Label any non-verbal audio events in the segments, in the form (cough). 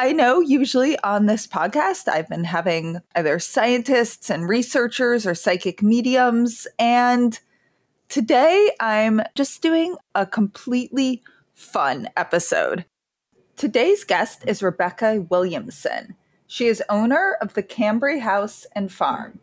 I know usually on this podcast, I've been having either scientists and researchers or psychic mediums. And today I'm just doing a completely fun episode. Today's guest is Rebecca Williamson. She is owner of the Cambre House and Farm,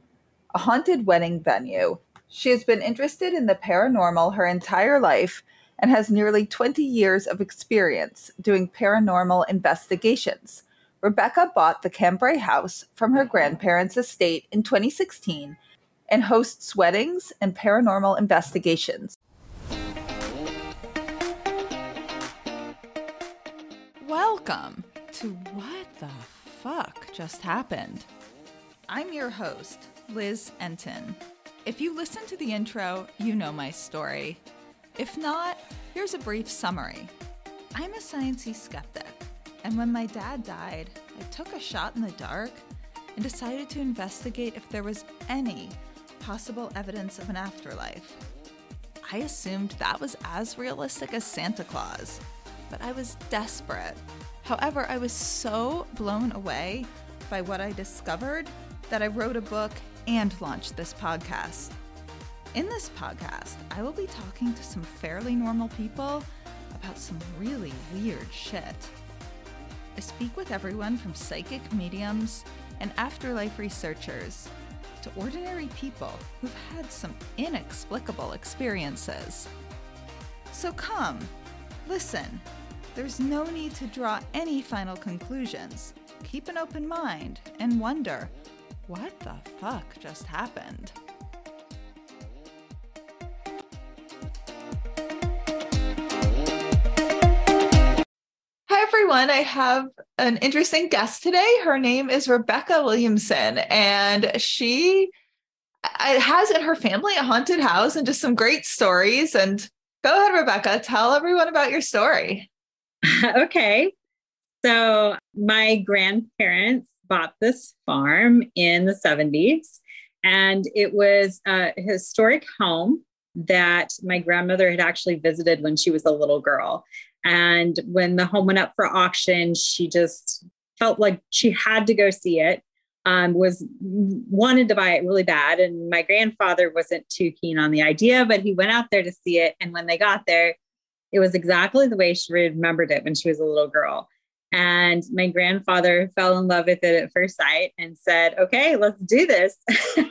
a haunted wedding venue. She has been interested in the paranormal her entire life and has nearly 20 years of experience doing paranormal investigations. Rebecca bought the Cambre house from her grandparents' estate in 2016 and hosts weddings and paranormal investigations. Welcome to What the Fuck Just Happened. I'm your host, Liz Entin. If you listen to the intro, you know my story. If not, here's a brief summary. I'm a sciencey skeptic, and when my dad died, I took a shot in the dark and decided to investigate if there was any possible evidence of an afterlife. I assumed that was as realistic as Santa Claus, but I was desperate. However, I was so blown away by what I discovered that I wrote a book and launched this podcast. In this podcast, I will be talking to some fairly normal people about some really weird shit. I speak with everyone from psychic mediums and afterlife researchers to ordinary people who've had some inexplicable experiences. So come, listen. There's no need to draw any final conclusions. Keep an open mind and wonder what the fuck just happened? Everyone. I have an interesting guest today. Her name is Rebecca Williamson, and she has in her family a haunted house and just some great stories. And go ahead, Rebecca, tell everyone about your story. (laughs) okay. So, my grandparents bought this farm in the 70s, and it was a historic home that my grandmother had actually visited when she was a little girl. And when the home went up for auction, she just felt like she had to go see it. Um, was wanted to buy it really bad, and my grandfather wasn't too keen on the idea, but he went out there to see it. And when they got there, it was exactly the way she remembered it when she was a little girl. And my grandfather fell in love with it at first sight and said, okay, let's do this.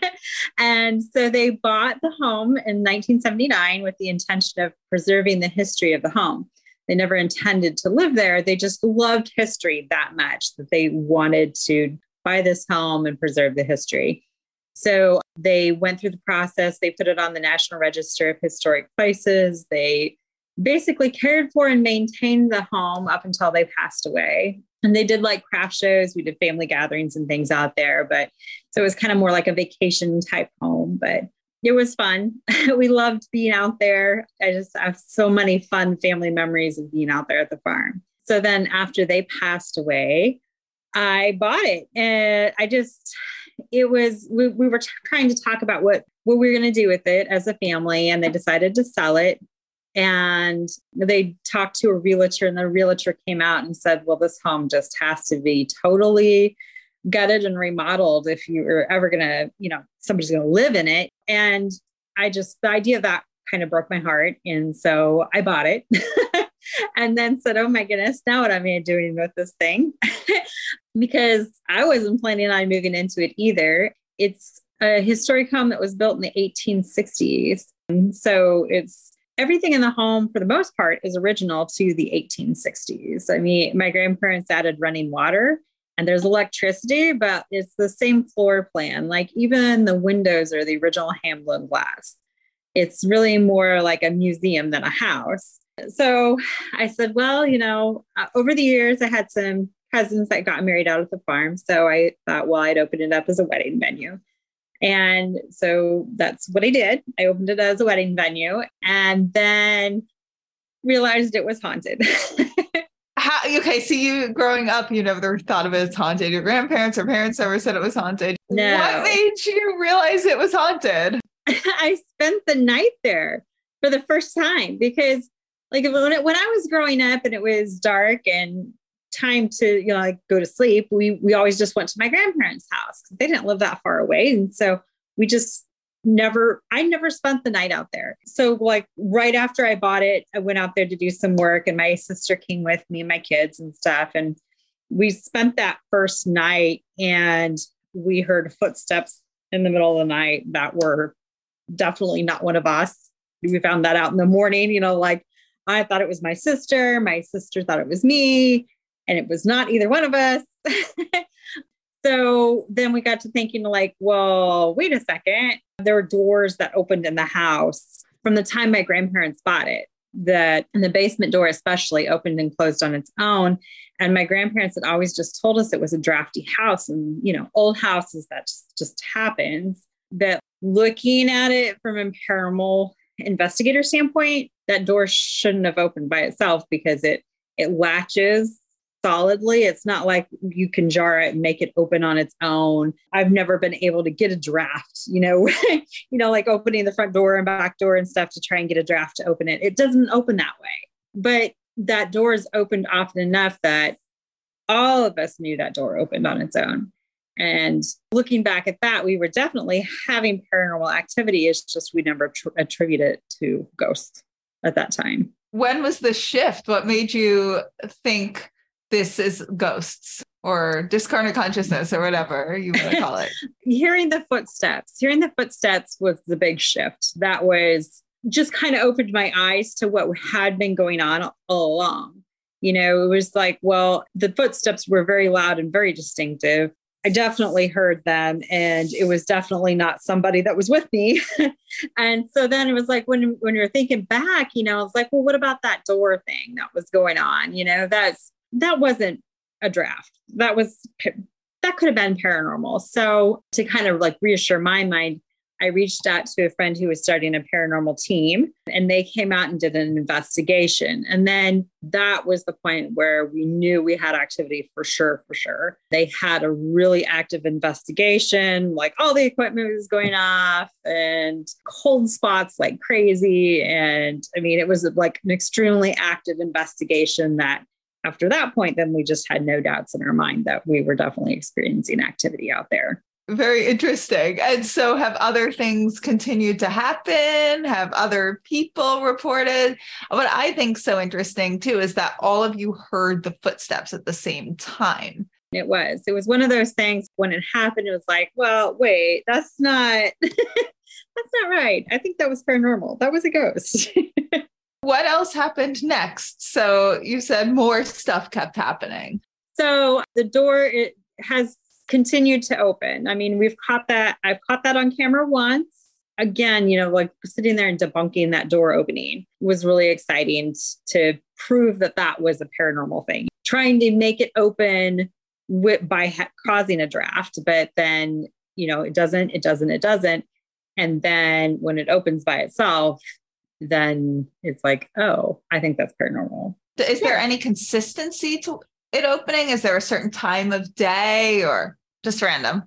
(laughs) and so they bought the home in 1979 with the intention of preserving the history of the home. They never intended to live there. They just loved history that much that they wanted to buy this home and preserve the history. So they went through the process. They put it on the National Register of Historic Places. They basically cared for and maintained the home up until they passed away. And they did like craft shows. We did family gatherings and things out there. But so it was kind of more like a vacation type home. But it was fun. (laughs) we loved being out there. I just have so many fun family memories of being out there at the farm. So then after they passed away, I bought it and I just, it was, we, we were t- trying to talk about what, what we were going to do with it as a family. And they decided to sell it. And they talked to a realtor and the realtor came out and said, well, this home just has to be totally gutted and remodeled if you were ever going to, you know, somebody's going to live in it. And I just, the idea of that kind of broke my heart. And so I bought it (laughs) and then said, oh my goodness, now what am I doing with this thing? (laughs) because I wasn't planning on moving into it either. It's a historic home that was built in the 1860s. And so it's everything in the home, for the most part, is original to the 1860s. I mean, my grandparents added running water and there's electricity, but it's the same floor plan. Like even the windows are the original hand-blown glass. It's really more like a museum than a house. So I said, well, you know, uh, over the years, I had some cousins that got married out at the farm. So I thought, well, I'd open it up as a wedding venue. And so that's what I did. I opened it as a wedding venue and then realized it was haunted. (laughs) how okay so you growing up you never thought of it as haunted. Your grandparents or parents never said it was haunted. No. what made you realize it was haunted? (laughs) I spent the night there for the first time because like when, it, when i was growing up and it was dark and time to you know like go to sleep we we always just went to my grandparents house because they didn't live that far away. And so we just never i never spent the night out there. So like right after i bought it i went out there to do some work and my sister came with me and my kids and stuff. And we spent that first night and we heard footsteps in the middle of the night that were definitely not one of us. We found that out in the morning you know like i thought it was my sister my sister thought it was me and it was not either one of us (laughs) so then we got to thinking like well wait a second. There were doors that opened in the house from the time my grandparents bought it. That and the basement door especially opened and closed on its own. And my grandparents had always just told us it was a drafty house and you know old houses that just, just happens. That looking at it from a paranormal investigator standpoint that door shouldn't have opened by itself because it it latches solidly. It's not like you can jar it and make it open on its own. I've never been able to get a draft, you know, (laughs) you know, like opening the front door and back door and stuff to try and get a draft to open it. It doesn't open that way. But that door is opened often enough that all of us knew that door opened on its own. And looking back at that, we were definitely having paranormal activity. It's just we never tr- attribute it to ghosts at that time. When was the shift? What made you think this is ghosts or discarnate consciousness or whatever you want to (laughs) call it. hearing the footsteps, hearing the footsteps was the big shift. That was just kind of opened my eyes to what had been going on all along. You know, it was like, well, the footsteps were very loud and very distinctive. I definitely heard them, and it was definitely not somebody that was with me. (laughs) and so then it was like when when you're thinking back, you know, I was like, well, what about that door thing that was going on? You know, that's that wasn't a draft. That was that could have been paranormal. So to kind of like reassure my mind, I reached out to a friend who was starting a paranormal team and they came out and did an investigation. And then that was the point where we knew we had activity for sure, for sure. They had a really active investigation, like all the equipment was going off and cold spots like crazy. And I mean, it was like an extremely active investigation that after that point, then we just had no doubts in our mind that we were definitely experiencing activity out there. Very interesting. And so, have other things continued to happen? Have other people reported? What I think so interesting too is that all of you heard the footsteps at the same time. It was. It was one of those things when it happened, it was like, well, wait, that's not. (laughs) that's not right. I think that was paranormal. That was a ghost. (laughs) what else happened next? So you said more stuff kept happening. So the door it has continued to open. I mean, we've caught that. I've caught that on camera once. Again, you know, like sitting there and debunking that door opening was really exciting to prove that that was a paranormal thing. Trying to make it open with, by ha- causing a draft, but then you know it doesn't, it doesn't, it doesn't, and then when it opens by itself, then it's like, oh, I think that's paranormal. Is there any consistency to it opening? Is there a certain time of day or just random?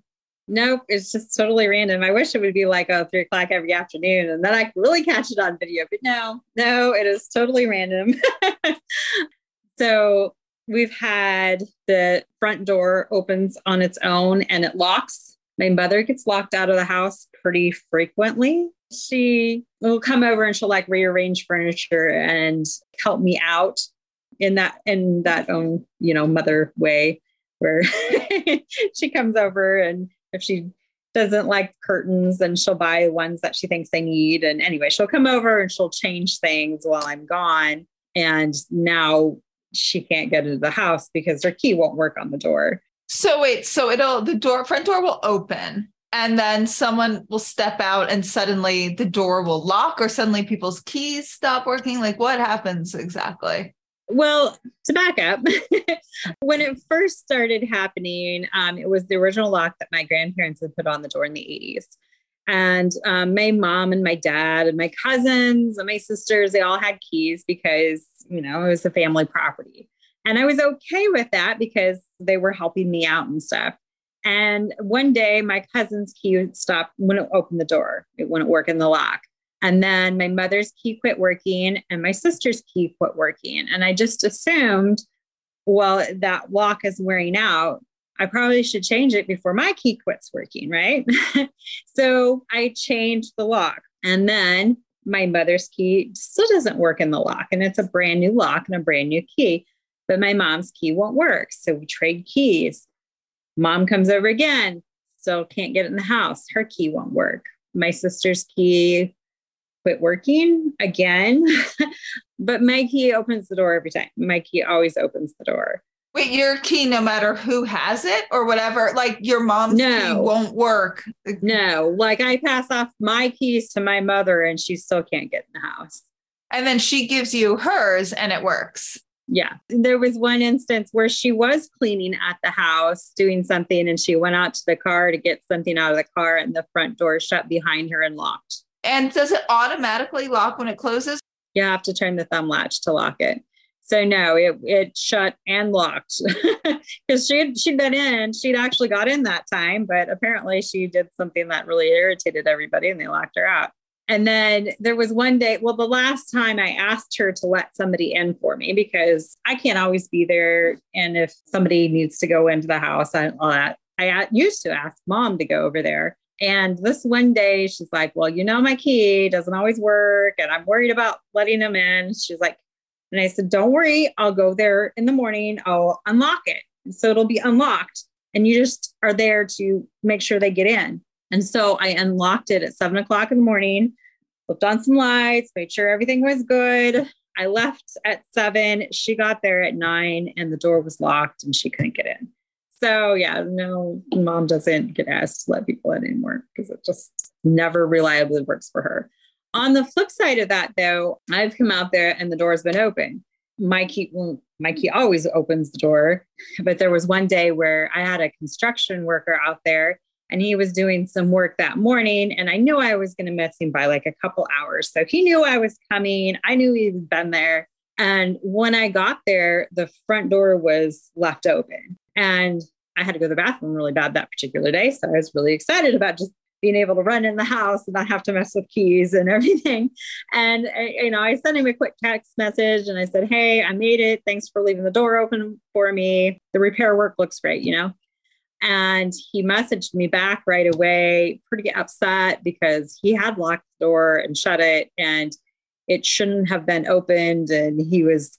Nope, it's just totally random. I wish it would be like oh, three o'clock every afternoon and then I could really catch it on video, but no, no, it is totally random. (laughs) so we've had the front door opens on its own and it locks. My mother gets locked out of the house pretty frequently she will come over and she'll like rearrange furniture and help me out in that in that own you know mother way where (laughs) she comes over and if she doesn't like curtains then she'll buy ones that she thinks they need. And anyway she'll come over and she'll change things while i'm gone. And now she can't get into the house because her key won't work on the door. So wait so it'll the door front door will open and then someone will step out and suddenly the door will lock or suddenly people's keys stop working. Like what happens exactly? Well to back up (laughs) when it first started happening um, it was the original lock that my grandparents had put on the door in the 80s and um, my mom and my dad and my cousins and my sisters they all had keys because you know it was a family property. And i was okay with that because they were helping me out and stuff and one day my cousin's key stopped, wouldn't open the door. It wouldn't work in the lock. And then my mother's key quit working and my sister's key quit working. And I just assumed, well, that lock is wearing out. I probably should change it before my key quits working, right? (laughs) so I changed the lock. And then my mother's key still doesn't work in the lock. And it's a brand new lock and a brand new key, but my mom's key won't work. So we trade keys. Mom comes over again, still can't get in the house. Her key won't work. My sister's key quit working again. (laughs) but my key opens the door every time. My key always opens the door. Wait, your key, no matter who has it or whatever, like your mom's no. key won't work. No, like I pass off my keys to my mother and she still can't get in the house. And then she gives you hers and it works. Yeah. There was one instance where she was cleaning at the house doing something and she went out to the car to get something out of the car and the front door shut behind her and locked. And does it automatically lock when it closes? You have to turn the thumb latch to lock it. So no, it it shut and locked (laughs) because she'd she'd been in. She'd actually got in that time, but apparently she did something that really irritated everybody, and they locked her out. And then there was one day, well, the last time I asked her to let somebody in for me because I can't always be there. And if somebody needs to go into the house, I, I used to ask mom to go over there. And this one day, she's like, Well, you know, my key doesn't always work, and I'm worried about letting them in. She's like, And I said, Don't worry, I'll go there in the morning, I'll unlock it. So it'll be unlocked, and you just are there to make sure they get in. And so I unlocked it at seven o'clock in the morning, flipped on some lights, made sure everything was good. I left at seven. She got there at nine, and the door was locked, and she couldn't get in. So yeah, no, mom doesn't get asked to let people in anymore because it just never reliably works for her. On the flip side of that, though, I've come out there and the door's been open. My key, well, my key always opens the door, but there was one day where I had a construction worker out there and he was doing some work that morning and i knew i was going to miss him by like a couple hours so he knew i was coming i knew he'd been there and when i got there the front door was left open and I had to go to the bathroom really bad that particular day. So I was really excited about just being able to run in the house and not have to mess with keys and (laughs) everything. And, uh, you know, I sent him a quick text message and I said, Hey, I made it. Thanks for leaving the door open for me. The repair work looks great, you know? And he messaged me back right away, pretty upset because he had locked the door and shut it and it shouldn't have been opened. And he was,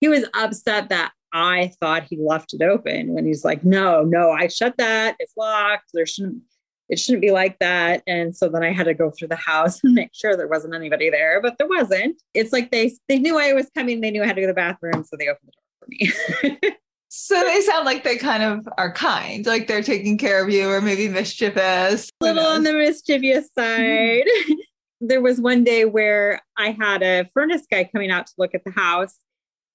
he was upset that I thought he left it open when he's like, no, no, I shut that. It's locked. There shouldn't, it shouldn't be like that. And so then I had to go through the house (laughs) and make sure there wasn't anybody there, but there wasn't. It's like they they knew I was coming. They knew I had to go to the bathroom, so they opened the door for me. (laughs) so they sound like they kind of are kind, like they're taking care of you, or maybe mischievous. A little on the mischievous side. (laughs) there was one day where I had a furnace guy coming out to look at the house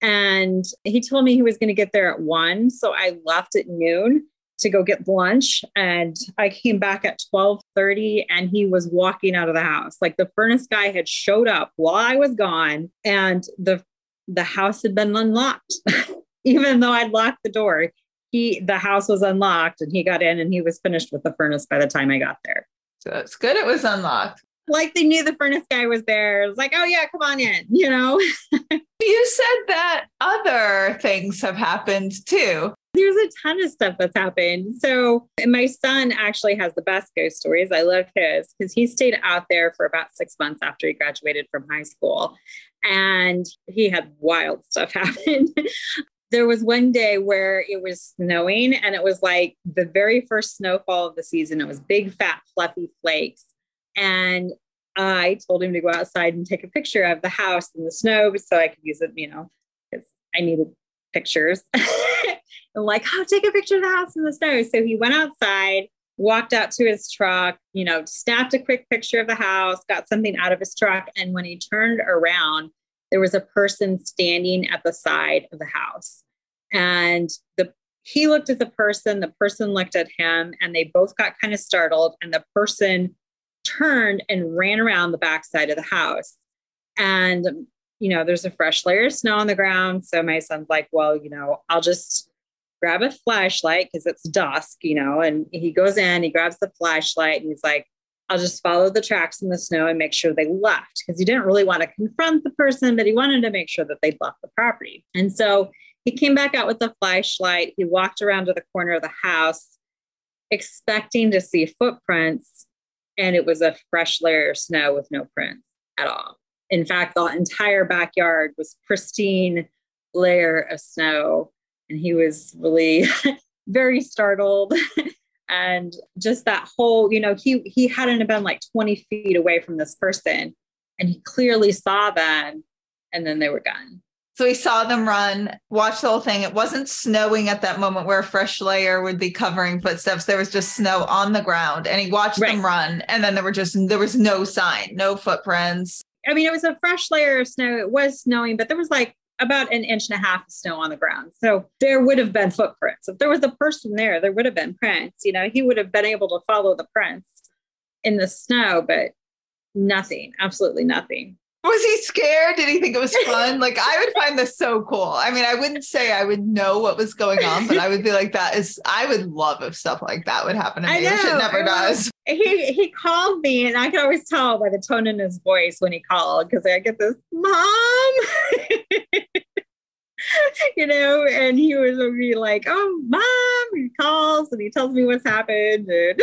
and he told me he was going to get there at one. So I left at noon to go get lunch. And I came back at 1230 and he was walking out of the house. Like the furnace guy had showed up while I was gone and the the house had been unlocked. (laughs) Even though I'd locked the door, he the house was unlocked and he got in and he was finished with the furnace by the time I got there. So it's good it was unlocked like they knew the furnace guy was there. It was like, oh yeah, come on in, (laughs) you know. (laughs) you said that other things have happened too. There's a ton of stuff that's happened. So my son actually has the best ghost stories. I love his because he stayed out there for about six months after he graduated from high school. And he had wild stuff (laughs) happen. There was one day where it was snowing and it was like the very first snowfall of the season. It was big, fat, fluffy flakes. And I told him to go outside and take a picture of the house in the snow so I could use it, you know, because I needed pictures. (laughs) and like, oh, take a picture of the house in the snow. So he went outside, walked out to his truck, you know, snapped a quick picture of the house, got something out of his truck. And when he turned around, there was a person standing at the side of the house. And the he looked at the person, the person looked at him, and they both got kind of startled. And the person turned and ran around the backside of the house. And, you know, there's a fresh layer of snow on the ground. So my son's like, well, you know, I'll just grab a flashlight because it's dusk, you know, and he goes in, he grabs the flashlight and he's like, I'll just follow the tracks in the snow and make sure they left because he didn't really want to confront the person, but he wanted to make sure that they'd left the property. And so He came back out with the flashlight. He walked around to the corner of the house, expecting to see footprints, and it was a fresh layer of snow with no prints at all. In fact, the entire backyard was pristine layer of snow, and he was really (laughs) very startled. (laughs) and just that whole, you know, he he hadn't been like 20 feet away from this person, and he clearly saw them, and then they were gone. So he saw them run, watched the whole thing. It wasn't snowing at that moment where a fresh layer would be covering footsteps. There was just snow on the ground and he watched right. them run. And then there were just, there was no sign, no footprints. I mean, it was a fresh layer of snow. It was snowing, but there was like about an inch and a half of snow on the ground. So there would have been footprints. If there was a person there, there would have been prints. You know, he would have been able to follow the prints in the snow, but nothing, absolutely nothing. Was he scared? Did he think it was fun? like I would find this so cool. I mean, I wouldn't say I would know what was going on, but I would be like, that is I would love if stuff like that would happen to me, which it never does. He he called me and I could always tell by the tone in his voice when he called because I get this mom. (laughs) (laughs) you know, and he was be like, "Oh, mom," he calls and he tells me what's happened. And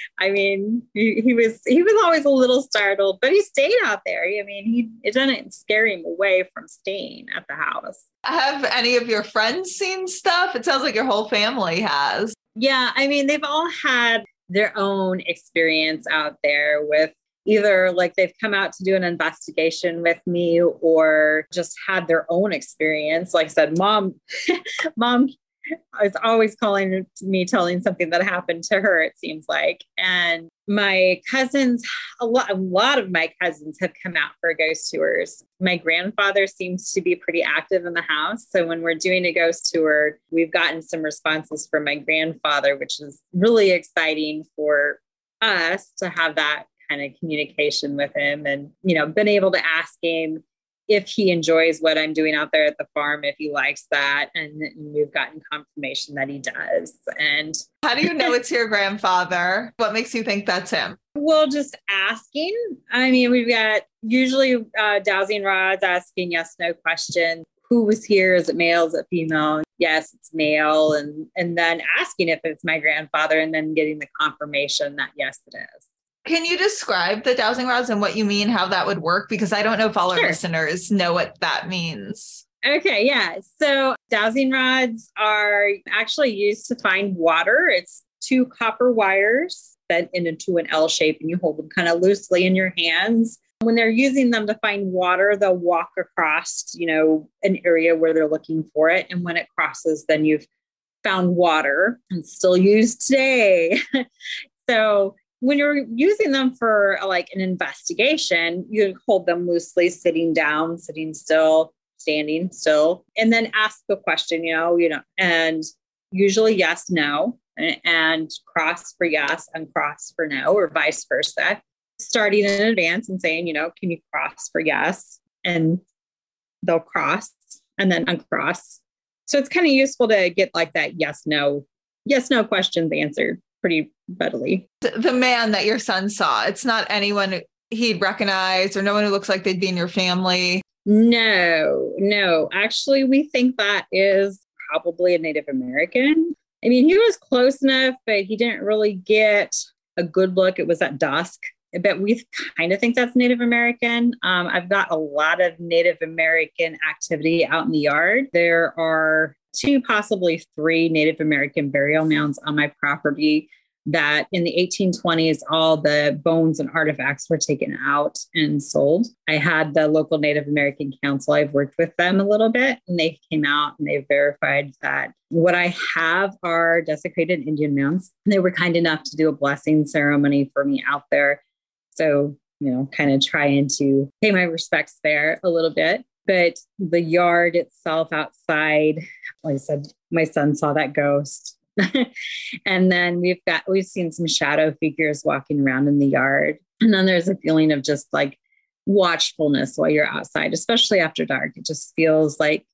(laughs) I mean, he, he, was he was always a little startled, but he stayed out there. I mean, he it didn't scare him away from staying at the house. Have any of your friends seen stuff? It sounds like your whole family has. Yeah, I mean, they've all had their own experience out there with either like they've come out to do an investigation with me or just had their own experience. Like I said, mom, (laughs) mom is always calling me telling something that happened to her, it seems like. And my cousins, a lot, a lot of my cousins have come out for ghost tours. My grandfather seems to be pretty active in the house. So when we're doing a ghost tour, we've gotten some responses from my grandfather, which is really exciting for us to have that kind of communication with him and, you know, been able to ask him if he enjoys what I'm doing out there at the farm, if he likes that. And we've gotten confirmation that he does. And how do you know it's (laughs) your grandfather? What makes you think that's him? Well, just asking. I mean, we've got usually uh, dowsing rods asking yes, no question. Who was here? Is it male? Is it female? Yes, it's male. And and then asking if it's my grandfather and then getting the confirmation that yes, it is. Can you describe the dowsing rods and what you mean, how that would work? Because I don't know if all our listeners know what that means. Okay, yeah. So dowsing rods are actually used to find water. It's two copper wires bent into an L shape, and you hold them kind of loosely in your hands. When they're using them to find water, they'll walk across, you know, an area where they're looking for it. And when it crosses, then you've found water and still used today. (laughs) so when you're using them for like an investigation, you hold them loosely, sitting down, sitting still, standing still, and then ask the question, you know, you know, and usually yes, no, and cross for yes and cross for no, or vice versa. Starting in advance and saying, you know, can you cross for yes? And they'll cross and then uncross. So it's kind of useful to get like that yes, no, yes, no questions answered pretty readily. The man that your son saw, it's not anyone he'd recognize or no one who looks like they'd be in your family. No, no. Actually, we think that is probably a Native American. I mean, he was close enough, but he didn't really get a good look. It was at dusk. But we kind of think that's Native American. Um, I've got a lot of Native American activity out in the yard. There are two, possibly three Native American burial mounds on my property that in the 1820s, all the bones and artifacts were taken out and sold. I had the local Native American Council, I've worked with them a little bit, and they came out and they verified that what I have are desecrated Indian mounds. They were kind enough to do a blessing ceremony for me out there. So, you know, kind of trying to pay my respects there a little bit but the yard itself outside, like I said, my son saw that ghost. (laughs) and then we've got we've seen some shadow figures walking around in the yard. And then there's a feeling of just like watchfulness while you're outside, especially after dark. It just feels like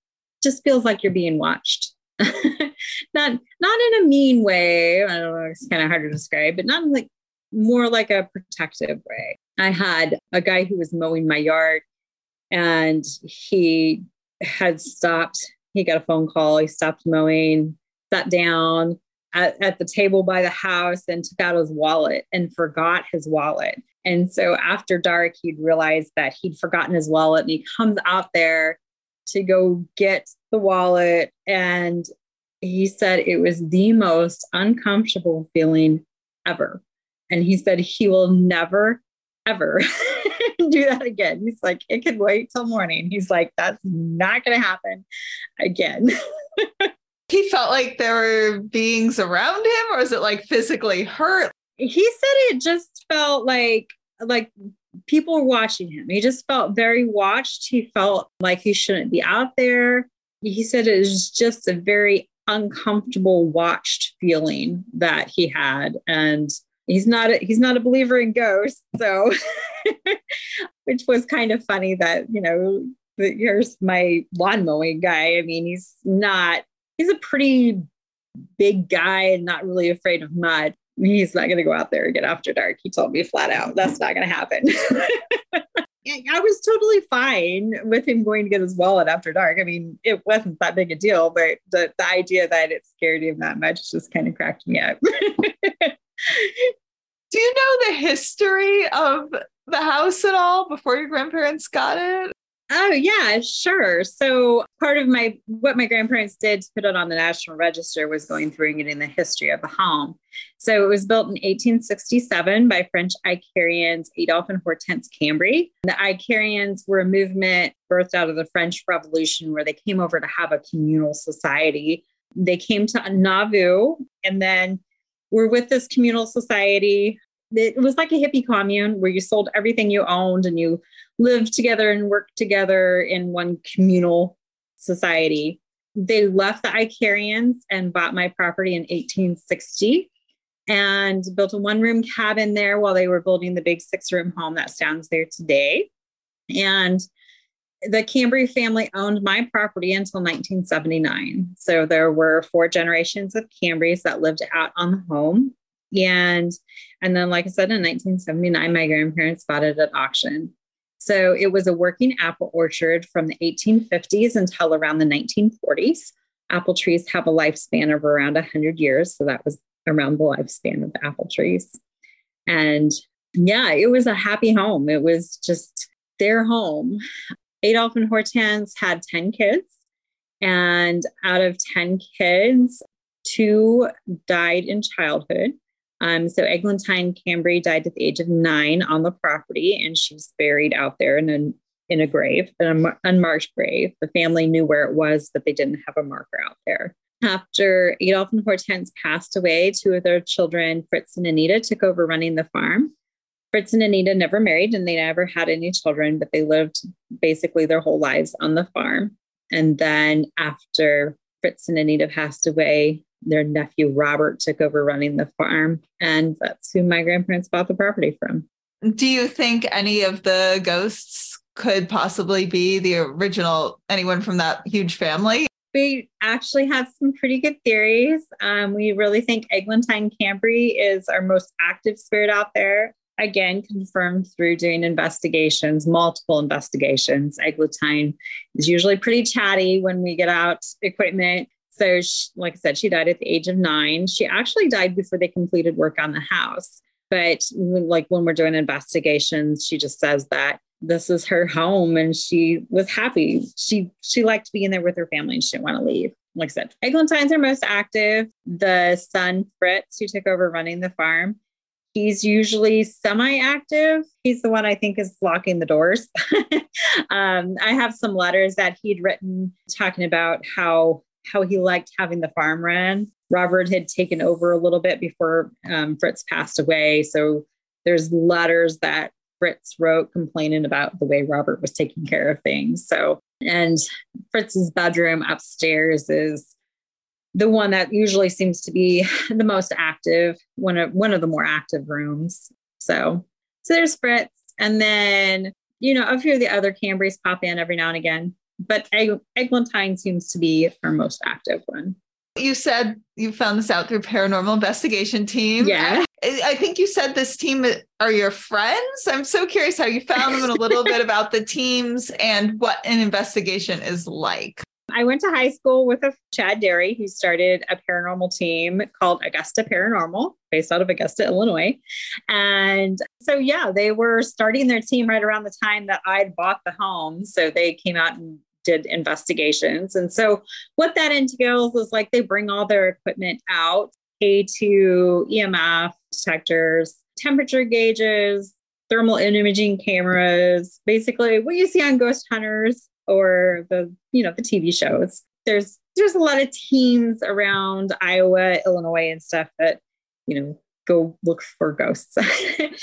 just feels like you're being watched. (laughs) not not in a mean way. I don't know, it's kind of hard to describe, but not like more like a protective way. I had a guy who was mowing my yard and he had stopped he got a phone call. He stopped mowing, sat down at, at the table by the house and took out his wallet and forgot his wallet. And so after dark, he'd realized that he'd forgotten his wallet and he comes out there to go get the wallet. And he said it was the most uncomfortable feeling ever. And he said he will never, ever (laughs) (laughs) do that again. He's like, it could wait till morning. He's like, that's not going to happen again. (laughs) he felt like there were beings around him, or is it like physically hurt? He said it just felt like like people were watching him. He just felt very watched. He felt like he shouldn't be out there. He said it was just a very uncomfortable watched feeling that he had and he's not a, he's not a believer in ghosts so (laughs) which was kind of funny that you know here's my lawn mowing guy i mean he's not he's a pretty big guy and not really afraid of mud he's not going to go out there and get after dark he told me flat out that's not going to happen (laughs) I was totally fine with him going to get his wallet after dark. I mean, it wasn't that big a deal, but the, the idea that it scared him that much just kind of cracked me up. (laughs) (laughs) Do you know the history of the house at all before your grandparents got it? Oh yeah, sure. So part of my what my grandparents did to put it on the National Register was going through and getting the history of the home. So it was built in 1867 by French Icarians Adolphe and Hortense Cambre. The Icarians were a movement birthed out of the French Revolution where they came over to have a communal society. They came to Nauvoo and then were with this communal society it was like a hippie commune where you sold everything you owned and you lived together and worked together in one communal society. They left the Icarians and bought my property in 1860 and built a one room cabin there while they were building the big six room home that stands there today. And the Cambre family owned my property until 1979. So there were four generations of Cambres that lived out on the home. And and then, like I said, in 1979, my grandparents bought it at auction. So it was a working apple orchard from the 1850s until around the 1940s. Apple trees have a lifespan of around 100 years. So that was around the lifespan of the apple trees. And yeah, it was a happy home. It was just their home. Adolphe and Hortense had 10 kids. And out of 10 kids, two died in childhood. Um, so Eglantine Cambre died at the age of nine on the property, and she's buried out there in a in a grave, an unmarked grave. The family knew where it was, but they didn't have a marker out there. After Adolphe and Hortense passed away, two of their children, Fritz and Anita, took over running the farm. Fritz and Anita never married and they never had any children, but they lived basically their whole lives on the farm. And then after Fritz and Anita passed away, their nephew Robert took over running the farm, and that's who my grandparents bought the property from. Do you think any of the ghosts could possibly be the original anyone from that huge family? We actually have some pretty good theories. Um, we really think Eglantine Cambre is our most active spirit out there. Again, confirmed through doing investigations, multiple investigations. Eglantine is usually pretty chatty when we get out equipment so, she, like I said, she died at the age of nine. She actually died before they completed work on the house. But like when we're doing investigations, she just says that this is her home and she was happy. She she liked being there with her family and she didn't want to leave. Like I said, Eglantines are most active. The son Fritz, who took over running the farm, he's usually semi-active. He's the one I think is locking the doors. (laughs) um, I have some letters that he'd written talking about how how he liked having the farm run. Robert had taken over a little bit before um, Fritz passed away. So there's letters that Fritz wrote complaining about the way Robert was taking care of things. So, and Fritz's bedroom upstairs is the one that usually seems to be (laughs) the most active, one of one of the more active rooms. So, so there's Fritz, and then you know a few of the other Cambres pop in every now and again but Egg- Eglantine seems to be our most active one. You said you found this out through paranormal investigation team. Yeah. I think you said this team are your friends. I'm so curious how you found them and a little bit (laughs) about the teams and what an investigation is like. I went to high school with a Chad Derry who started a paranormal team called Augusta Paranormal, based out of Augusta, Illinois. And so, yeah, they were starting their team right around the time that I'd bought the home. So they came out and did investigations. And so, what that entails is like they bring all their equipment out K2, EMF detectors, temperature gauges, thermal imaging cameras, basically what you see on Ghost Hunters or the, you know, the TV shows. There's there's a lot of teams around Iowa, Illinois, and stuff that, you know, go look for ghosts.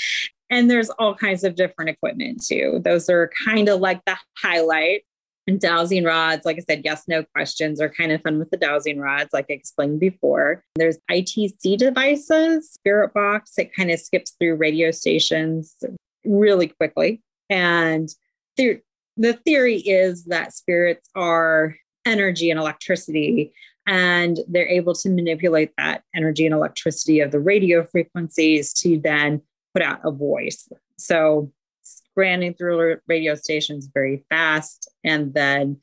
(laughs) and there's all kinds of different equipment too. Those are kind of like the highlight. And dowsing rods, like I said, yes, no questions are kind of fun with the dowsing rods, like I explained before. There's ITC devices, Spirit Box, it kind of skips through radio stations really quickly. And the, the theory is that spirits are energy and electricity, and they're able to manipulate that energy and electricity of the radio frequencies to then put out a voice. So scanning through radio stations very fast, and then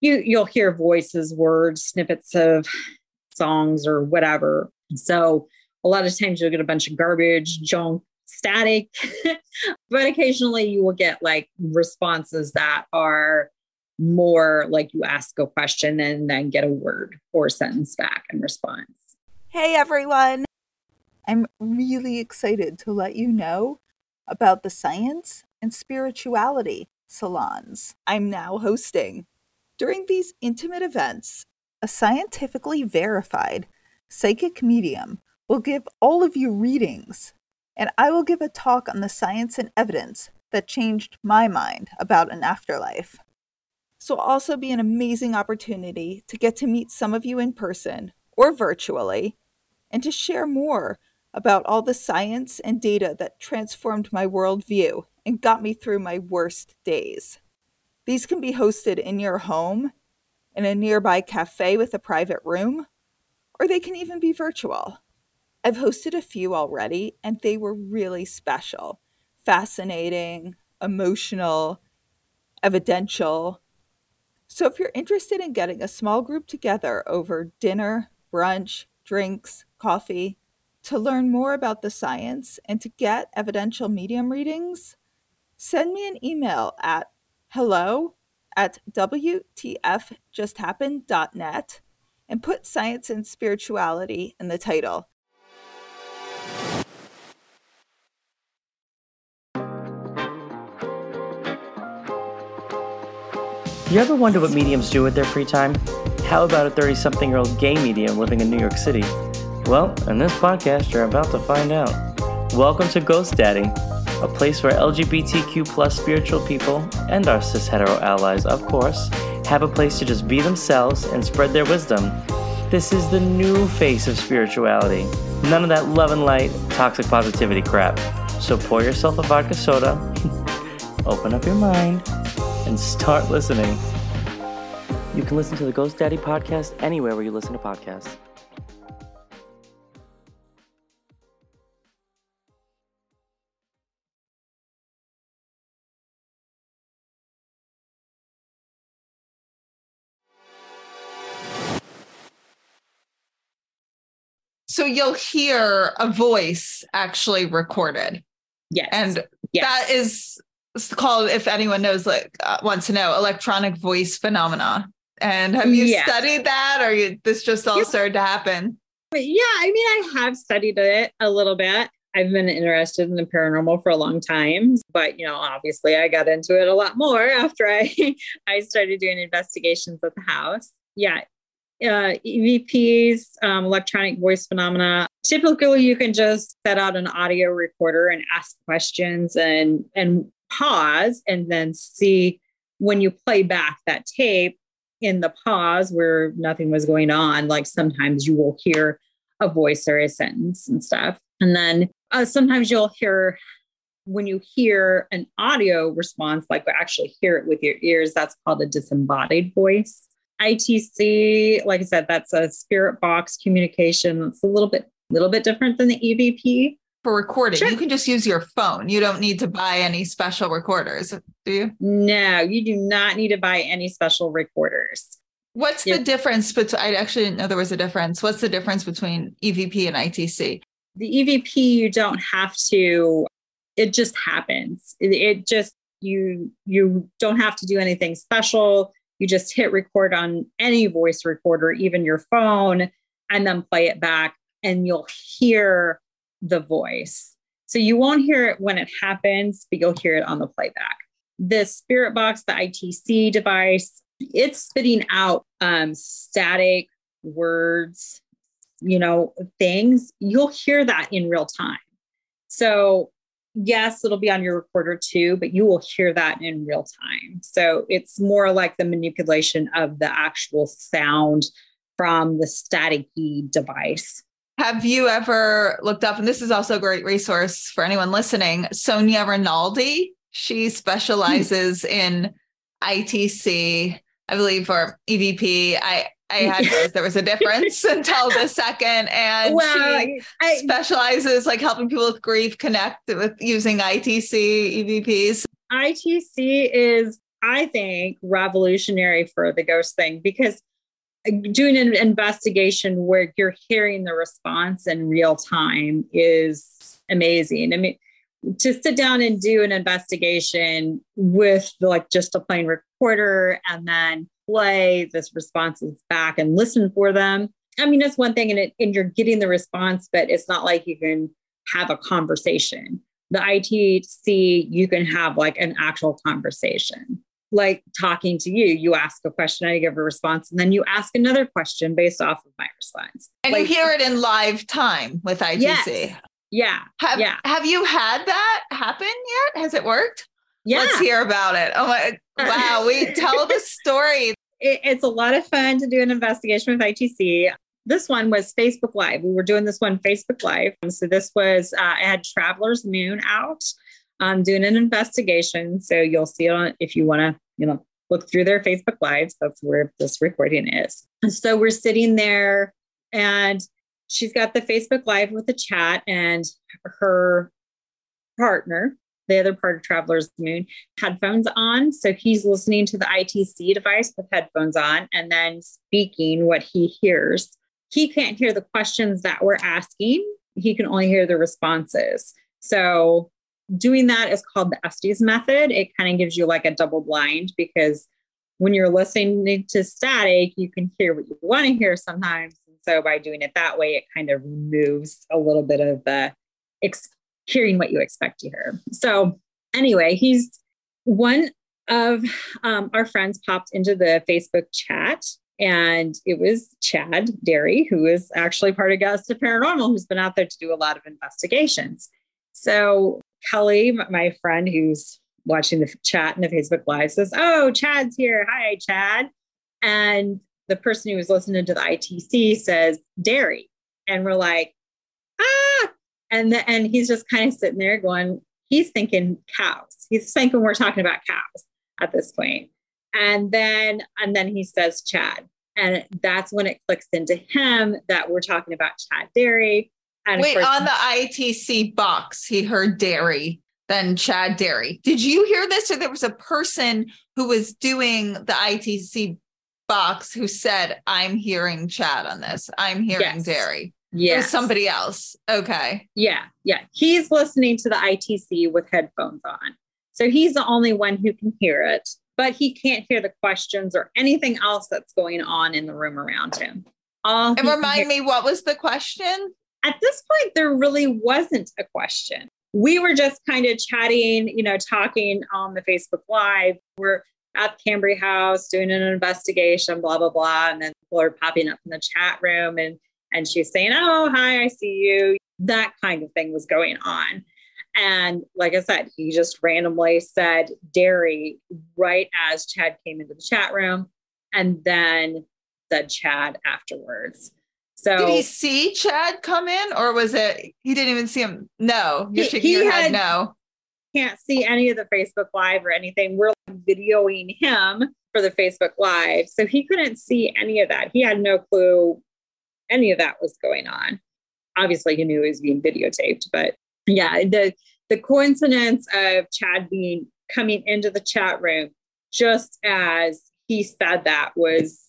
you you'll hear voices, words, snippets of songs or whatever. So a lot of times you'll get a bunch of garbage, junk, static, (laughs) but occasionally you will get like responses that are more like you ask a question and then get a word or sentence back in response. Hey everyone. I'm really excited to let you know about the science and spirituality salons I'm now hosting. During these intimate events, a scientifically verified psychic medium will give all of you readings, and I will give a talk on the science and evidence that changed my mind about an afterlife. This will also be an amazing opportunity to get to meet some of you in person or virtually and to share more about all the science and data that transformed my worldview and got me through my worst days. These can be hosted in your home, in a nearby cafe with a private room, or they can even be virtual. I've hosted a few already, and they were really special, fascinating, emotional, evidential. So, if you're interested in getting a small group together over dinner, brunch, drinks, coffee, to learn more about the science and to get evidential medium readings, send me an email at hello at WTFJustHappened.net and put science and spirituality in the title. You ever wonder what mediums do with their free time? How about a 30 something year old gay medium living in New York City? Well, in this podcast, you're about to find out. Welcome to Ghost Daddy, a place where LGBTQ plus spiritual people and our cis hetero allies, of course, have a place to just be themselves and spread their wisdom. This is the new face of spirituality. None of that love and light, toxic positivity crap. So pour yourself a vodka soda, (laughs) open up your mind, and start listening. You can listen to the Ghost Daddy podcast anywhere where you listen to podcasts. So you'll hear a voice actually recorded. Yes. And yes. that is called, if anyone knows, like uh, wants to know, electronic voice phenomena. And have you yeah. studied that, or you, this just all yeah. started to happen? Yeah, I mean, I have studied it a little bit. I've been interested in the paranormal for a long time, but you know, obviously, I got into it a lot more (laughs) after I I started doing investigations at the house. Yeah, uh, EVPs, um, electronic voice phenomena. Typically, you can just set out an audio recorder and ask questions and and pause, and then see when you play back that tape in the pause where nothing was going on. Like sometimes you will hear a voice or a sentence and stuff, and then uh, sometimes you'll hear when you hear an audio response, like actually hear it with your ears. That's called a disembodied voice. ITC, like I said, that's a spirit box communication. It's a little bit, little bit different than the EVP. For recording. Sure. You can just use your phone. You don't need to buy any special recorders, do you? No, you do not need to buy any special recorders. What's Yeah. the difference between I actually didn't know there was a difference. What's the difference between EVP and ITC? The EVP, you don't have to, it just happens. It, it just, you you don't have to do anything special. You just hit record on any voice recorder, even your phone, and then play it back, and you'll hear the voice. So you won't hear it when it happens, but you'll hear it on the playback. The Spirit Box, the ITC device, it's spitting out um, static words, you know, things. You'll hear that in real time. So yes, it'll be on your recorder too, but you will hear that in real time. So it's more like the manipulation of the actual sound from the staticky device. Have you ever looked up, and this is also a great resource for anyone listening, Sonia Rinaldi? She specializes in ITC, I believe, or EVP. I I (laughs) had there was a difference (laughs) until the second, and she I, specializes like helping people with grief connect with using ITC EVPs. ITC is, I think, revolutionary for the ghost thing because doing an investigation where you're hearing the response in real time is amazing. I mean, to sit down and do an investigation with like just a plain recorder and then play this responses back and listen for them. I mean, it's one thing and, it, and you're getting the response, but it's not like you can have a conversation. The ITC, you can have like an actual conversation, like talking to you. You ask a question, I give a response, and then you ask another question based off of my response. And Like- you hear it in live time with ITC. Yes. Yeah. Have, Yeah. have you had that happen yet? Has it worked? Yeah. Let's hear about it. Oh my wow. We (laughs) tell the story. it, it's a lot of fun to do an investigation with ITC. This one was Facebook Live. We were doing this one Facebook Live. So this was uh, I had Traveler's Moon out, um, doing an investigation. So you'll see it on if you want to, you know, look through their Facebook Lives. That's where this recording is. So we're sitting there, and she's got the Facebook Live with the chat, and her partner, the other part of Traveler's Moon, headphones on. So he's listening to the ITC device with headphones on and then speaking what he hears. He can't hear the questions that we're asking, he can only hear the responses. So doing that is called the Estes method. It kind of gives you like a double blind because when you're listening to static, you can hear what you want to hear sometimes. And so by doing it that way, it kind of removes a little bit of the ex- hearing what you expect to hear. So anyway, he's one of um, our friends popped into the Facebook chat. And it was Chad Derry, who is actually part of Gas to Paranormal, who's been out there to do a lot of investigations. So Kelly, my friend who's watching the chat and the Facebook Live, says, Oh, Chad's here. Hi, Chad. And the person who was listening to the ITC says, Derry. And we're like, Ah. And, the, and he's just kind of sitting there going, He's thinking cows. He's thinking we're talking about cows at this point. And then, and then he says Chad. And that's when it clicks into him that we're talking about Chad Derry. And Wait, course- on the ITC box, he heard Dairy, then Chad Dairy. Did you hear this? Or there was a person who was doing the ITC box who said, I'm hearing Chad on this. I'm hearing Yes. Dairy. Yeah, somebody else. Okay. Yeah, yeah. He's listening to the ITC with headphones on. So he's the only one who can hear it, but he can't hear the questions or anything else that's going on in the room around him. All And remind hear- me, what was the question? At this point, there really wasn't a question. We were just kind of chatting, you know, talking on the Facebook Live. We're at Cambre House doing an investigation, blah, blah, blah. And then people are popping up in the chat room and and she's saying, Oh, hi, I see you. That kind of thing was going on. And like I said, he just randomly said dairy right as Chad came into the chat room and then said Chad afterwards. So Did he see Chad come in or was it, he didn't even see him? No, you're He- shaking he your head. had- No. can't see any of the Facebook Live or anything. We're videoing him for the Facebook Live. So he couldn't see any of that. He had no clue any of that was going on. Obviously, he knew he was being videotaped, but yeah, the the coincidence of Chad being coming into the chat room just as he said that was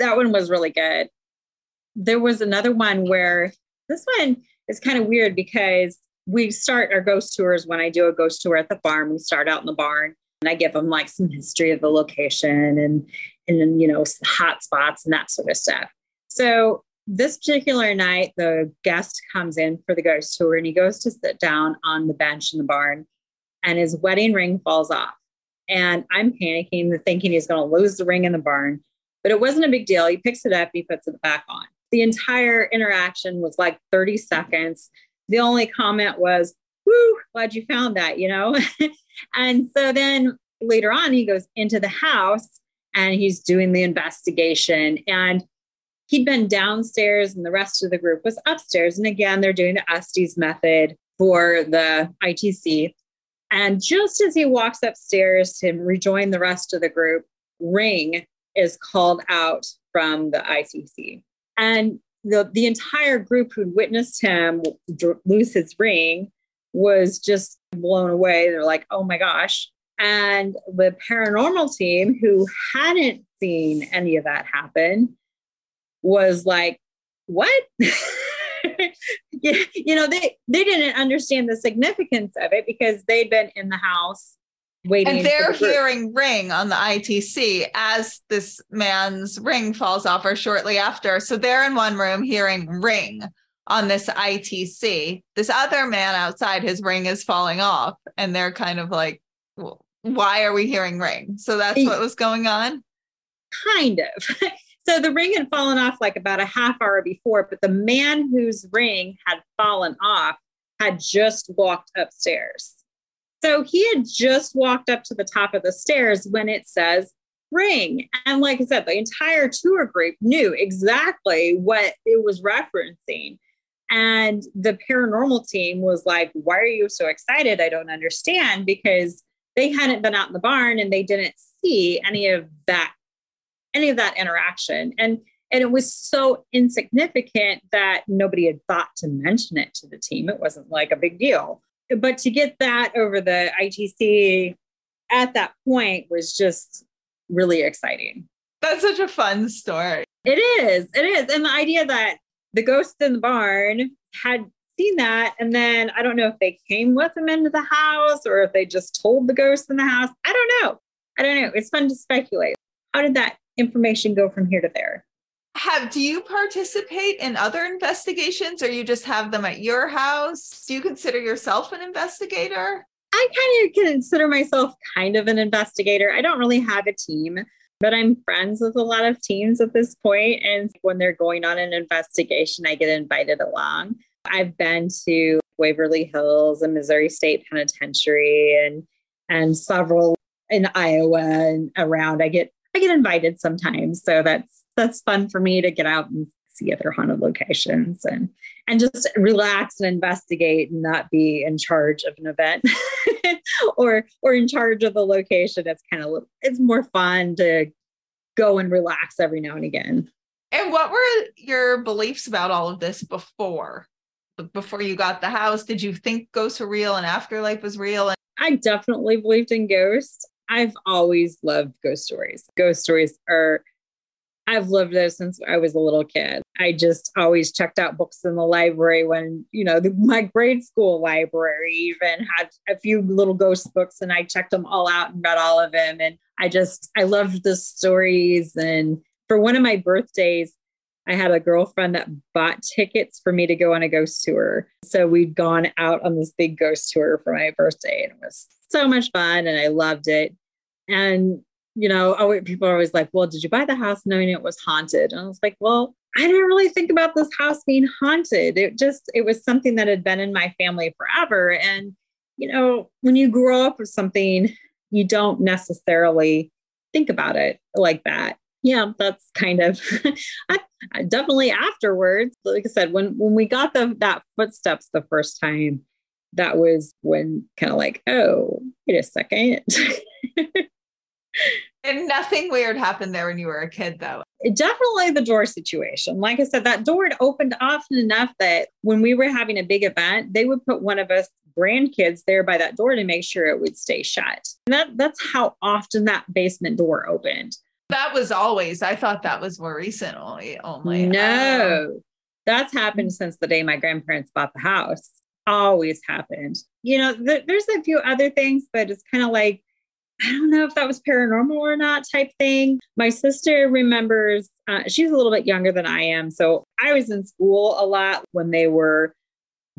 that one was really good. There was another one where this one is kind of weird because we start our ghost tours when I do a ghost tour at the farm. We start out in the barn and I give them like some history of the location and and then you know hot spots and that sort of stuff. So this particular night, the guest comes in for the ghost tour and he goes to sit down on the bench in the barn and his wedding ring falls off. And I'm panicking, thinking he's going to lose the ring in the barn. But it wasn't a big deal. He picks it up, he puts it back on. The entire interaction was like 30 seconds. The only comment was, Woo, glad you found that, you know? (laughs) and so then later on, he goes into the house and he's doing the investigation. And he'd been downstairs and the rest of the group was upstairs. And again, they're doing the Estes method for the ITC. And just as he walks upstairs to rejoin the rest of the group, Ring is called out from the ITC. And the, the entire group who'd witnessed him lose his ring was just blown away. They're like, oh my gosh. And the paranormal team, who hadn't seen any of that happen, was like, what? (laughs) you know, they, they didn't understand the significance of it because they'd been in the house waiting. And they're the hearing ring on the ITC as this man's ring falls off or shortly after. So they're in one room hearing ring on this ITC. This other man outside, his ring is falling off. And they're kind of like, well, why are we hearing ring? So that's what was going on? Kind of. (laughs) So the ring had fallen off like about a half hour before, but the man whose ring had fallen off had just walked upstairs. So he had just walked up to the top of the stairs when it says ring. And like I said, the entire tour group knew exactly what it was referencing. And the paranormal team was like, Why are you so excited? I don't understand because they hadn't been out in the barn and they didn't see any of that any of that interaction. And and it was so insignificant that nobody had thought to mention it to the team. It wasn't like a big deal. But to get that over the ITC at that point was just really exciting. That's such a fun story. It is. It is. And the idea that the ghost in the barn had seen that. And then I don't know if they came with them into the house or if they just told the ghost in the house. I don't know. I don't know. It's fun to speculate. How did that information go from here to there. Have do you participate in other investigations or you just have them at your house? Do you consider yourself an investigator? I kind of consider myself kind of an investigator. I don't really have a team, but I'm friends with a lot of teams at this point. And when they're going on an investigation, I get invited along. I've been to Waverly Hills and Missouri State Penitentiary and and several in Iowa and around. I get I get invited sometimes. So that's that's fun for me to get out and see other haunted locations and and just relax and investigate and not be in charge of an event (laughs) or or in charge of the location. It's kind of it's more fun to go and relax every now and again. And what were your beliefs about all of this before? Before you got the house, did you think ghosts were real and afterlife was real? And- I definitely believed in ghosts. I've always loved ghost stories. Ghost stories are, I've loved those since I was a little kid. I just always checked out books in the library when, you know, the, my grade school library even had a few little ghost books and I checked them all out and read all of them. And I just, I loved the stories. And for one of my birthdays, I had a girlfriend that bought tickets for me to go on a ghost tour. So we'd gone out on this big ghost tour for my birthday and it was so much fun and I loved it. And, you know, people are always like, well, did you buy the house knowing it was haunted? And I was like, well, I didn't really think about this house being haunted. It just, it was something that had been in my family forever. And, you know, when you grow up with something, you don't necessarily think about it like that. Yeah, that's kind of (laughs) I, definitely afterwards. Like I said, when when we got the that footsteps the first time, that was when kind of like, oh, wait a second. (laughs) And nothing weird happened there when you were a kid, though. Definitely the door situation. Like I said, that door had opened often enough that when we were having a big event, they would put one of us grandkids there by that door to make sure it would stay shut. And that that's how often that basement door opened. That was always, I thought that was more recently only. No, um, that's happened since the day my grandparents bought the house. Always happened. You know, th- there's a few other things, but it's kind of like, I don't know if that was paranormal or not type thing. My sister remembers, uh, she's a little bit younger than I am. So I was in school a lot when they were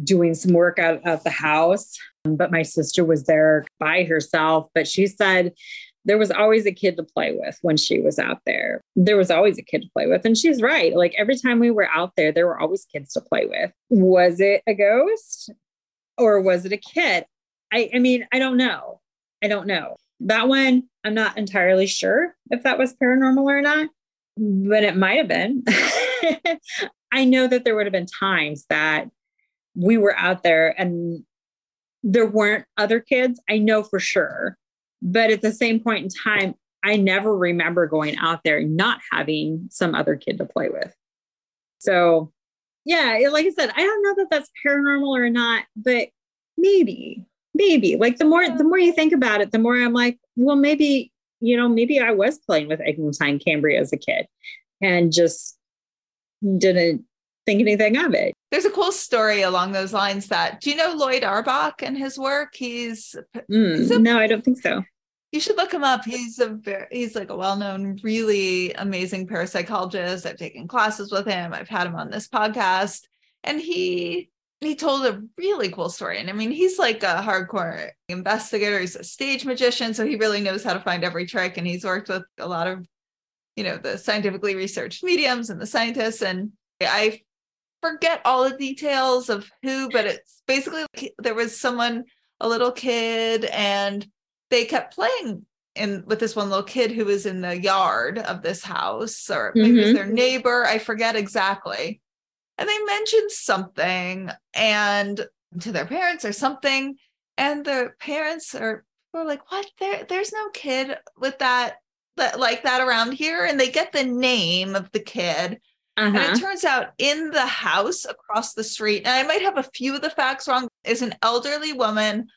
doing some work out of the house. But my sister was there by herself. But she said there was always a kid to play with when she was out there. There was always a kid to play with. And she's right. Like every time we were out there, there were always kids to play with. Was it a ghost or was it a kid? I, I mean, I don't know. I don't know. That one, I'm not entirely sure if that was paranormal or not, but it might have been. (laughs) I know that there would have been times that we were out there and there weren't other kids. I know for sure. But at the same point in time, I never remember going out there not having some other kid to play with. So, yeah, like I said, I don't know that that's paranormal or not, but maybe, maybe. Like the more the more you think about it, the more I'm like, well, maybe you know, maybe I was playing with Eglantine Cambre as a kid and just didn't think anything of it. There's a cool story along those lines that do you know Lloyd Auerbach and his work? He's, mm, he's a, no, I don't think so. You should look him up. He's a very, he's like a well-known, really amazing parapsychologist. I've taken classes with him. I've had him on this podcast, and he he told a really cool story. And I mean, he's like a hardcore investigator. He's a stage magician, so he really knows how to find every trick. And he's worked with a lot of, you know, the scientifically researched mediums and the scientists. And I forget all the details of who, but it's basically there was someone, a little kid, and they kept playing in with this one little kid who was in the yard of this house, or maybe mm-hmm. it was their neighbor. I forget exactly. And they mentioned something and to their parents or something. And the parents are were like, what? There, there's no kid with that that like that around here. And they get the name of the kid uh-huh. And it uh-huh. turns out in the house across the street, and I might have a few of the facts wrong, is an elderly woman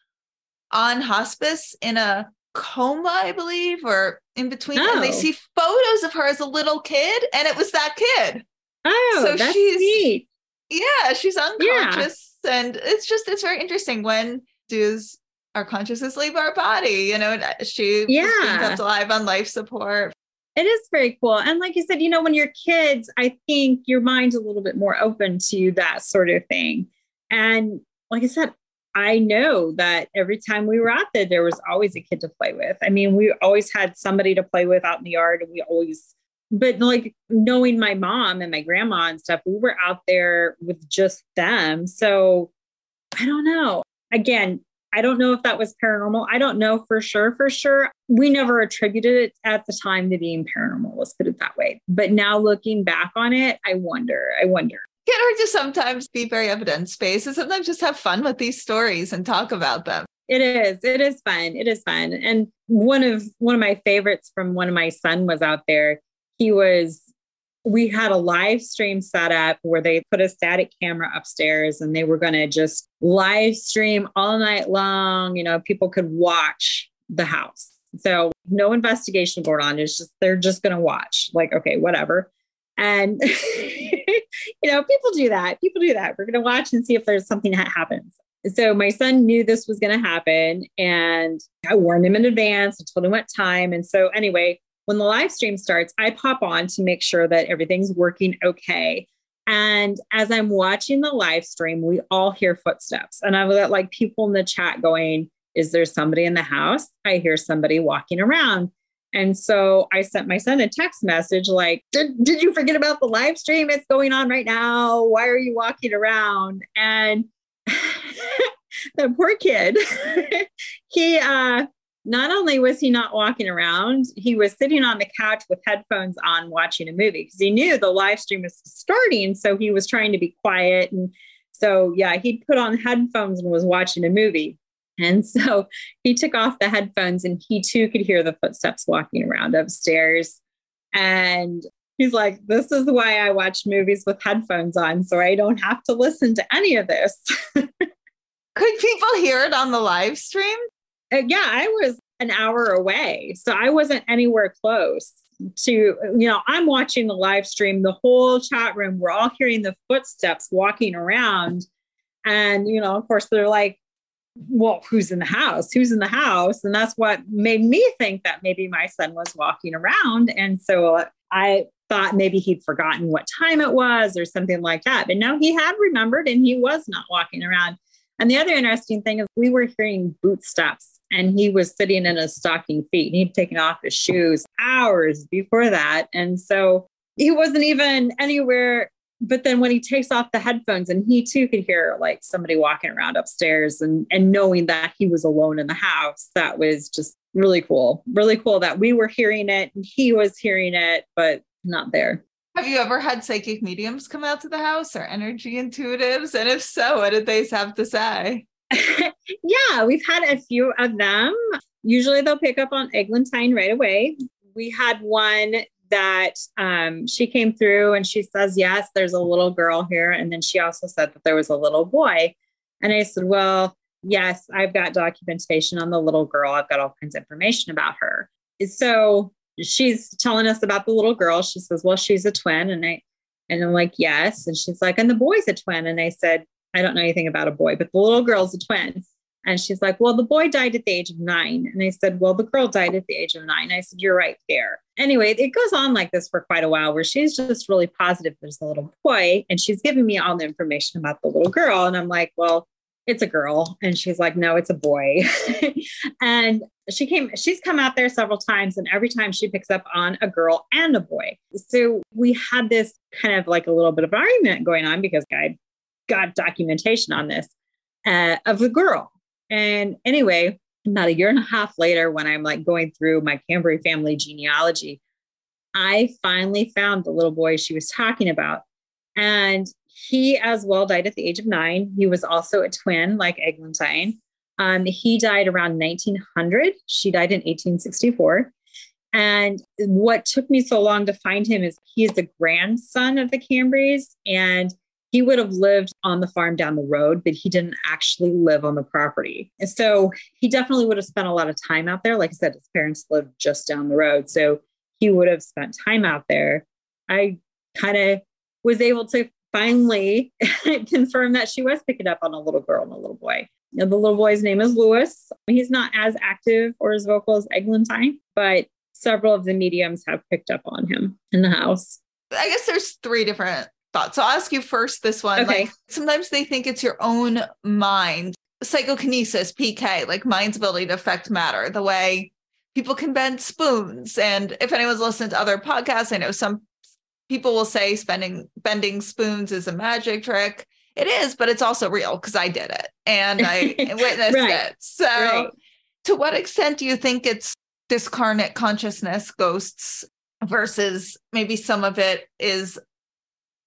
on hospice in a coma, I believe, or in between. Oh. And they oh. see photos of her as a little kid, and it was that kid. Oh, so that's she's neat. yeah, she's unconscious, yeah. and it's just it's very interesting when does our consciousness leave our body? You know, uh, she yeah. kept alive on life support it is very cool. And like you said, you know, when you're kids, I think your mind's a little bit more open to that sort of thing. And like I said, I know that every time we were out there, there was always a kid to play with. I mean, we always had somebody to play with out in the yard, and we always, but like knowing my mom and my grandma and stuff, we were out there with just them. So I don't know. Again, I don't know if that was paranormal. I don't know for sure, for sure. We never attributed it at the time to being paranormal, let's put it that way. But now looking back on it, I wonder, I wonder. Can we just sometimes be very evidence based and sometimes just have fun with these stories and talk about them? It is. It is fun. It is fun. And one of one of my favorites from one of my son was out there. He was we had a live stream set up where they put a static camera upstairs and they were going to just live stream all night long. You know, people could watch the house. So no investigation going on. It's just they're just going to watch. Like, okay, whatever. And (laughs) you know, people do that. People do that. We're going to watch and see if there's something that happens. So my son knew this was going to happen, and I warned him in advance. I told him what time. And so anyway, when the live stream starts, I pop on to make sure that everything's working okay. And as I'm watching the live stream, we all hear footsteps. And I've got like people in the chat going, Is there somebody in the house? I hear somebody walking around. And so I sent my son a text message like, did, did you forget about the live stream? It's going on right now. Why are you walking around? And (laughs) the poor kid, (laughs) he uh not only was he not walking around, he was sitting on the couch with headphones on watching a movie because he knew the live stream was starting. So he was trying to be quiet. And so, yeah, he put on headphones and was watching a movie. And (laughs) so he took off the headphones and he too could hear the footsteps walking around upstairs. And he's like, This is why I watch movies with headphones on, so I don't have to listen to any of this. (laughs) Could people hear it on the live stream? Uh, yeah, I was an hour away. So I wasn't anywhere close to, you know, I'm watching the live stream, the whole chat room, we're all hearing the footsteps walking around. And, you know, of course, they're like, well, who's in the house? Who's in the house? And that's what made me think that maybe my son was walking around. And so I thought maybe he'd forgotten what time it was or something like that. But no, he had remembered and he was not walking around. And the other interesting thing is we were hearing boot steps and he was sitting in his stocking feet. and He'd taken off his shoes hours before that. And so he wasn't even anywhere. But then when he takes off the headphones and he too could hear like somebody walking around upstairs and, and knowing that he was alone in the house, that was just really cool. Really cool that we were hearing it and he was hearing it, but not there. Have you ever had psychic mediums come out to the house or energy intuitives? And if so, what did they have to say? (laughs) yeah, we've had a few of them. Usually they'll pick up on eglantine right away. We had one that um, she came through and she says, Yes, there's a little girl here. And then she also said that there was a little boy. And I said, Well, yes, I've got documentation on the little girl. I've got all kinds of information about her. So she's telling us about the little girl. She says, Well, she's a twin. And I, and I'm like, Yes. And she's like, And the boy's a twin. And I said, I don't know anything about a boy, but the little girl's a twin. And she's like, Well, the boy died at the age of nine. And I said, Well, the girl died at the age of nine. I said, You're right there. Anyway, it goes on like this for quite a while where she's just really positive there's a little boy. And she's giving me all the information about the little girl. And I'm like, Well, it's a girl. And she's like, No, it's a boy. (laughs) and she came, she's come out there several times. And every time she picks up on a girl and a boy. So we had this kind of like a little bit of argument going on because I got documentation on this uh, of the girl. And anyway, about a year and a half later, when I'm like going through my Cambre family genealogy, I finally found the little boy she was talking about. And he as well died at the age of nine. He was also a twin, like Eglantine. Um, he died around 1900. She died in 1864. And what took me so long to find him is he is the grandson of the Cambres. And he would have lived on the farm down the road, but he didn't actually live on the property. And so he definitely would have spent a lot of time out there. Like I said, his parents lived just down the road. So he would have spent time out there. I kind of was able to finally (laughs) confirm that she was picking up on a little girl and a little boy. the little boy's name is Lewis. He's not as active or as vocal as Eglantine, but several of the mediums have picked up on him in the house. I guess there's three different thought. So I'll ask you first this one. Okay. Like sometimes they think it's your own mind. Psychokinesis, PK, like mind's ability to affect matter, the way people can bend spoons. And if anyone's listened to other podcasts, I know some people will say spending bending spoons is a magic trick. It is, but it's also real because I did it and I (laughs) witnessed right. it. So right. to what extent do you think it's discarnate consciousness, ghosts, versus maybe some of it is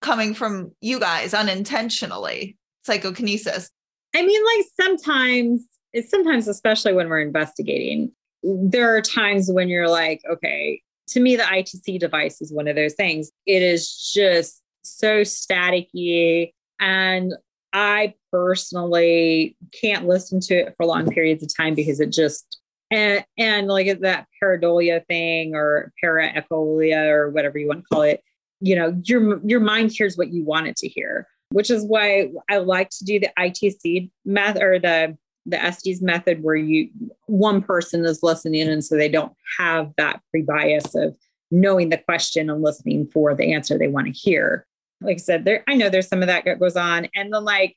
coming from you guys unintentionally psychokinesis. I mean like sometimes it's sometimes especially when we're investigating there are times when you're like okay to me the itc device is one of those things. It is just so staticky and i personally can't listen to it for long periods of time because it just and and like that pareidolia thing or paraecholia or whatever you want to call it you know your your mind hears what you want it to hear which is why i like to do the itc method or the the estes method where you one person is listening and so they don't have that pre-bias of knowing the question and listening for the answer they want to hear. Like i said there i know there's some of that that goes on and then like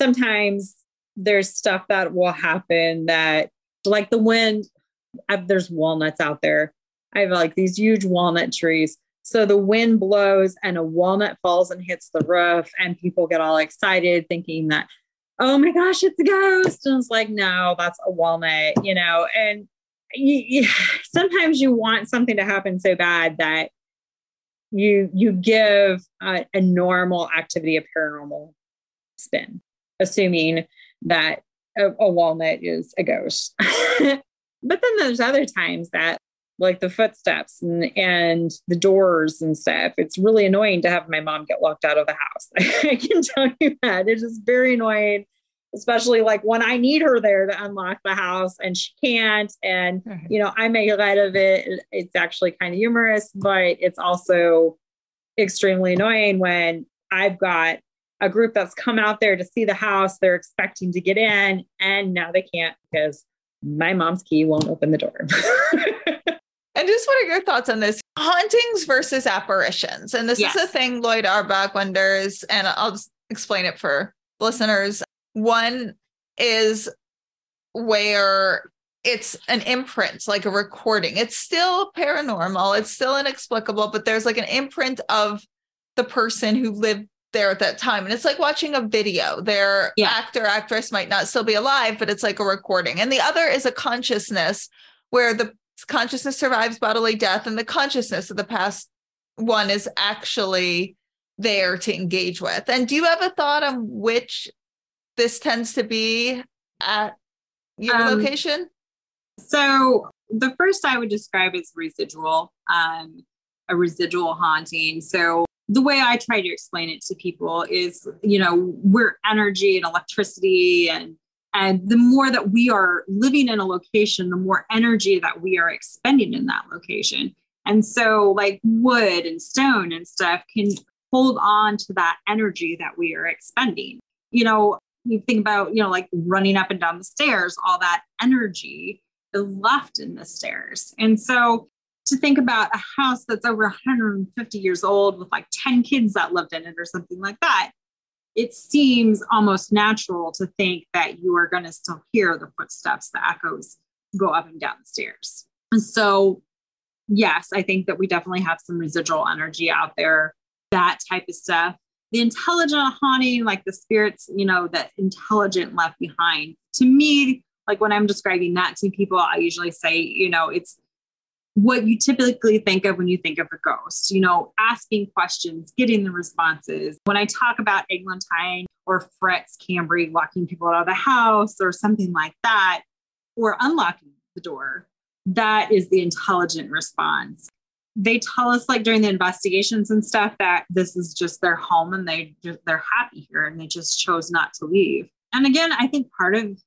sometimes there's stuff that will happen that like the wind I've, there's walnuts out there. I have like these huge walnut trees so the wind blows and a walnut falls and hits the roof, and people get all excited thinking that, oh my gosh, it's a ghost. And it's like, no, that's a walnut, you know. And you, you, (laughs) sometimes you want something to happen so bad that you you give a, a normal activity a paranormal spin, assuming that a, a walnut is a ghost. (laughs) but then there's other times that like the footsteps and, and the doors and stuff. It's really annoying to have my mom get locked out of the house. (laughs) I can tell you that. It is very annoying, especially like when I need her there to unlock the house and she can't. And, you know, I make light of it. It's actually kind of humorous, but it's also extremely annoying when I've got a group that's come out there to see the house. They're expecting to get in and now they can't because my mom's key won't open the door. (laughs) And just what are your thoughts on this? Hauntings versus apparitions. And this yes. is a thing Lloyd Auerbach wonders, and I'll just explain it for listeners. One is where it's an imprint, like a recording. It's still paranormal, it's still inexplicable, but there's like an imprint of the person who lived there at that time. And it's like watching a video. Their yeah. actor, actress might not still be alive, but it's like a recording. And the other is a consciousness where the consciousness survives bodily death and the consciousness of the past one is actually there to engage with. And do you have a thought on which this tends to be at your um, location? so the first i would describe is residual um, a residual haunting. So the way i try to explain it to people is you know we're energy and electricity and and the more that we are living in a location, the more energy that we are expending in that location. And so, like wood and stone and stuff can hold on to that energy that we are expending. You know, you think about, you know, like running up and down the stairs, all that energy is left in the stairs. And so, to think about a house that's over 150 years old with like 10 kids that lived in it or something like that, it seems almost natural to think that you are going to still hear the footsteps, the echoes go up and down the stairs. And so, yes, I think that we definitely have some residual energy out there, that type of stuff. The intelligent haunting, like the spirits, you know, that intelligent left behind. To me, like when I'm describing that to people, I usually say, you know, it's what you typically think of when you think of a ghost, you know, asking questions, getting the responses. When I talk about eglantine or Fritz Cambre locking people out of the house or something like that, or unlocking the door, that is the intelligent response. They tell us like during the investigations and stuff that this is just their home and they they're happy here and they just chose not to leave. And again, I think part of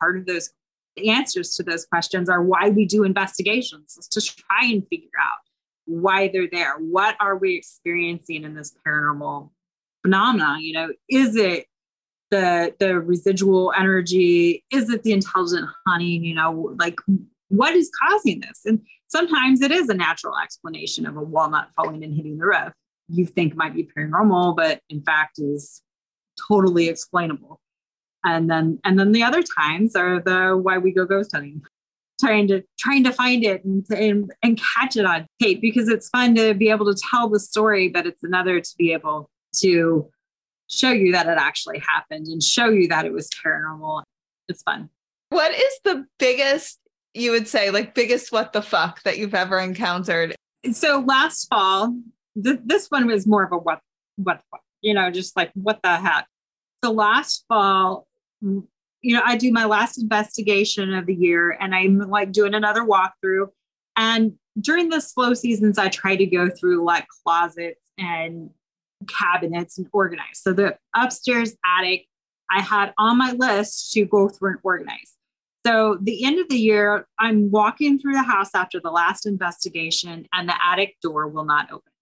part of those the answers to those questions are why we do investigations is to try and figure out why they're there. What are we experiencing in this paranormal phenomena? You know is it the the residual energy? Is it the intelligent hunting you know like what is causing this? And sometimes it is a natural explanation of a walnut falling and hitting the roof. You think might be paranormal but in fact is totally explainable and then and then the other times are the why we go ghost hunting. Trying to trying to find it and, and, and catch it on tape because it's fun to be able to tell the story but it's another to be able to show you that it actually happened and show you that it was paranormal. It's fun. What is the biggest you would say like biggest what the fuck that you've ever encountered? So last fall th- this one was more of a what what you know just like what the heck. So last fall Mm. you know, I do my last investigation of the year and I'm like doing another walkthrough. And during the slow seasons, I try to go through like closets and cabinets and organize. So the upstairs attic, I had on my list to go through and organize. So the end of the year, I'm walking through the house after the last investigation, and the attic door will not open.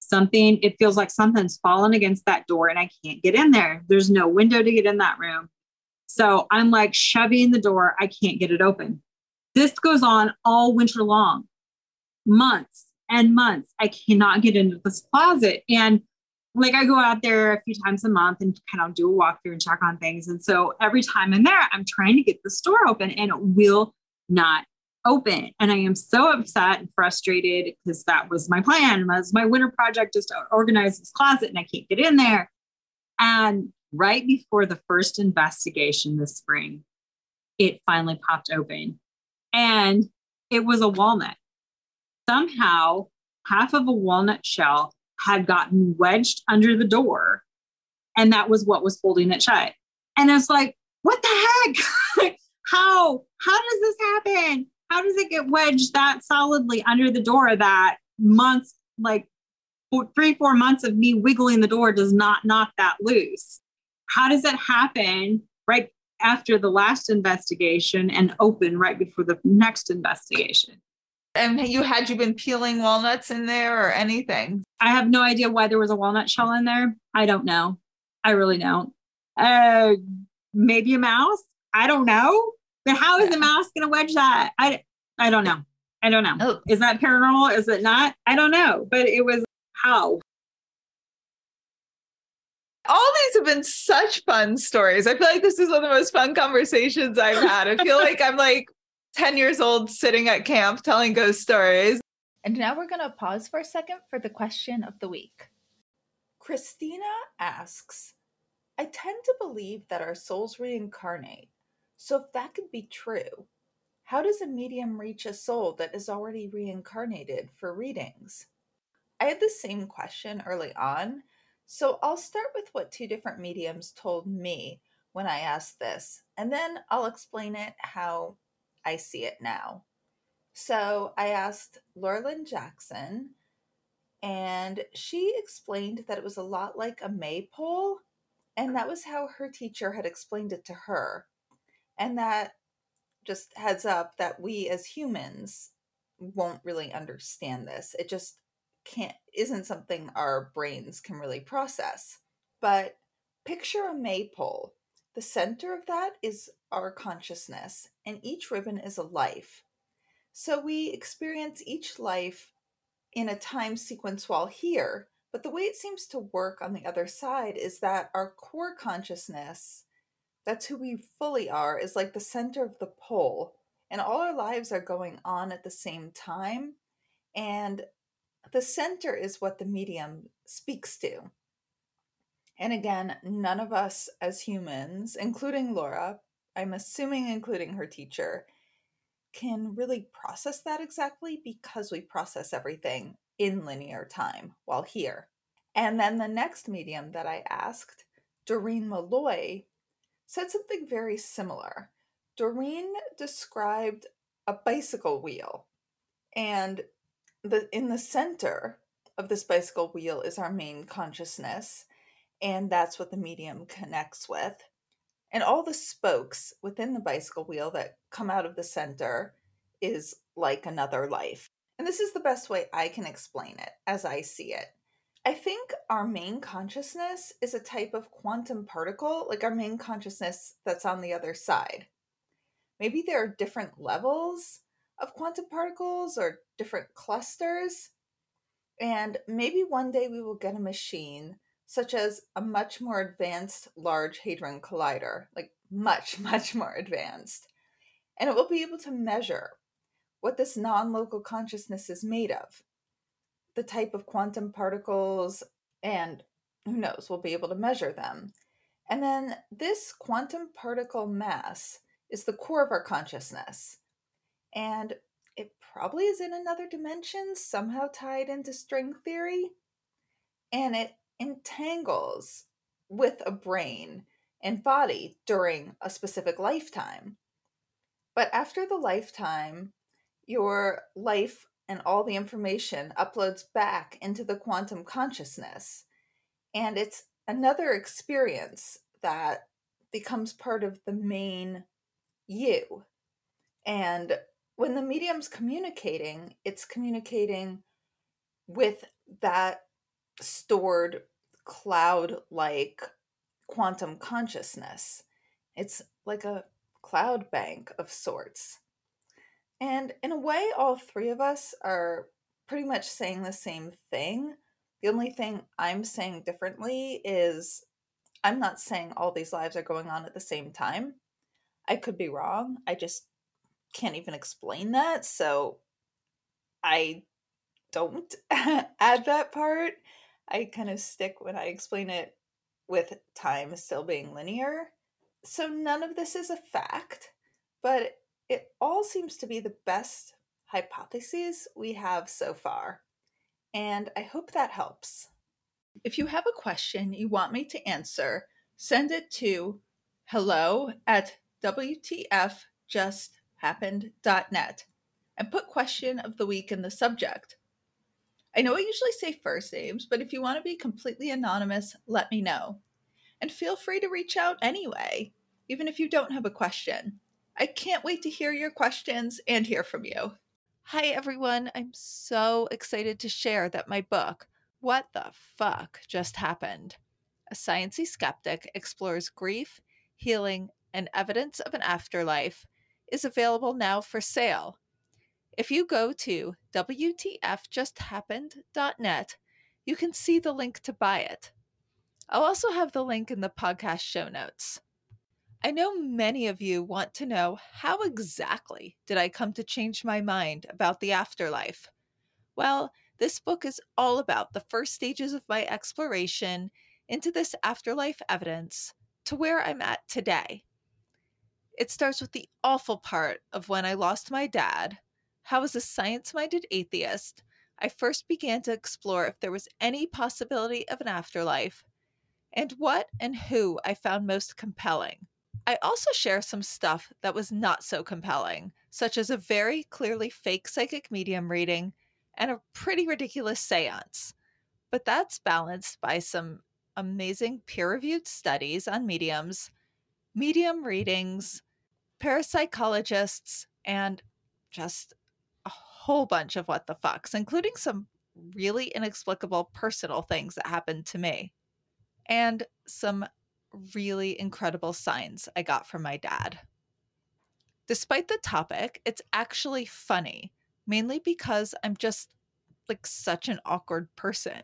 Something, it feels like something's fallen against that door, and I can't get in there. There's no window to get in that room. So I'm like shoving the door. I can't get it open. This goes on all winter long, months and months. I cannot get into this closet. And like I go out there a few times a month and kind of do a walkthrough and check on things. And so every time I'm there, I'm trying to get the store open and it will not open. And I am so upset and frustrated because that was my plan. It was my winter project just to organize this closet and I can't get in there. And right before the first investigation this spring, it finally popped open and it was a walnut. Somehow, half of a walnut shell had gotten wedged under the door, and that was what was holding it shut. And it's like, what the heck? (laughs) how how does this happen? How does it get wedged that solidly under the door that months like three four months of me wiggling the door does not knock that loose? How does it happen right after the last investigation and open right before the next investigation? And you had you been peeling walnuts in there or anything? I have no idea why there was a walnut shell in there. I don't know. I really don't. Uh, maybe a mouse. I don't know. But how is a mouse going to wedge that? I I don't know. I don't know. Oh. Is that paranormal? Is it not? I don't know. But it was how. All these have been such fun stories. I feel like this is one of the most fun conversations I've had. I feel like I'm like 10 years old sitting at camp telling ghost stories. And now we're going to pause for a second for the question of the week. Christina asks I tend to believe that our souls reincarnate. So, if that could be true, how does a medium reach a soul that is already reincarnated for readings? I had the same question early on, so I'll start with what two different mediums told me when I asked this, and then I'll explain it how I see it now. So I asked Laura Lynne Jackson, and she explained that it was a lot like a maypole, and that was how her teacher had explained it to her. And that just heads up that we as humans won't really understand this. It just can't isn't something our brains can really process. But picture a maypole the center of that is our consciousness, and each ribbon is a life. So we experience each life in a time sequence while here, but the way it seems to work on the other side is that our core consciousness, that's who we fully are, is like the center of the pole, and all our lives are going on at the same time. And the center is what the medium speaks to. And again, none of us as humans, including Laura, I'm assuming including her teacher, can really process that exactly because we process everything in linear time while here. And then the next medium that I asked, Doreen Molloy, said something very similar. Doreen described a bicycle wheel, and the in the center of this bicycle wheel is our main consciousness, and that's what the medium connects with. And all the spokes within the bicycle wheel that come out of the center is like another life. And this is the best way I can explain it as I see it. I think our main consciousness is a type of quantum particle, like our main consciousness that's on the other side. Maybe there are different levels of quantum particles or different clusters. And maybe one day we will get a machine such as a much more advanced Large Hadron Collider, like much, (laughs) much more advanced. And it will be able to measure what this non local consciousness is made of, the type of quantum particles, and who knows, we'll be able to measure them. And then this quantum particle mass is the core of our consciousness. And it probably is in another dimension, somehow tied into string theory. And it entangles with a brain and body during a specific lifetime. But after the lifetime, your life and all the information uploads back into the quantum consciousness. And it's another experience that becomes part of the main you. And when the medium's communicating, it's communicating with that stored cloud like quantum consciousness. It's like a cloud bank of sorts. And in a way, all three of us are pretty much saying the same thing. The only thing I'm saying differently is I'm not saying all these lives are going on at the same time. I could be wrong. I just can't even explain that. So I don't (laughs) add that part. I kind of stick when I explain it with time still being linear. So none of this is a fact, but it all seems to be the best hypotheses we have so far. And I hope that helps. If you have a question you want me to answer, send it to hello at WTFJustHappened.net and put question of the week in the subject. I know I usually say first names, but if you want to be completely anonymous, let me know. And feel free to reach out anyway, even if you don't have a question. I can't wait to hear your questions and hear from you. Hi, everyone. I'm so excited to share that my book, What the Fuck Just Happened? A Sciency Skeptic Explores Grief, Healing, and Evidence of an Afterlife, is available now for sale. If you go to WTFJustHappened.net, you can see the link to buy it. I'll also have the link in the podcast show notes. I know many of you want to know how exactly did I come to change my mind about the afterlife? Well, this book is all about the first stages of my exploration into this afterlife evidence to where I'm at today. It starts with the awful part of when I lost my dad how, as a science minded atheist, I first began to explore if there was any possibility of an afterlife and what and who I found most compelling. I also share some stuff that was not so compelling, such as a very clearly fake psychic medium reading and a pretty ridiculous seance. But that's balanced by some amazing peer reviewed studies on mediums, medium readings, parapsychologists, and just a whole bunch of what the fucks, including some really inexplicable personal things that happened to me and some really incredible signs I got from my dad. Despite the topic, it's actually funny, mainly because I'm just like such an awkward person.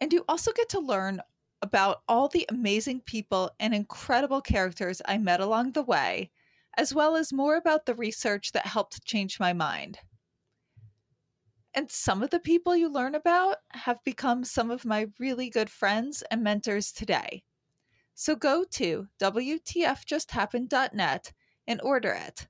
And you also get to learn about all the amazing people and incredible characters I met along the way, as well as more about the research that helped change my mind. And some of the people you learn about have become some of my really good friends and mentors today. So go to WTFJustHappened.net and order it.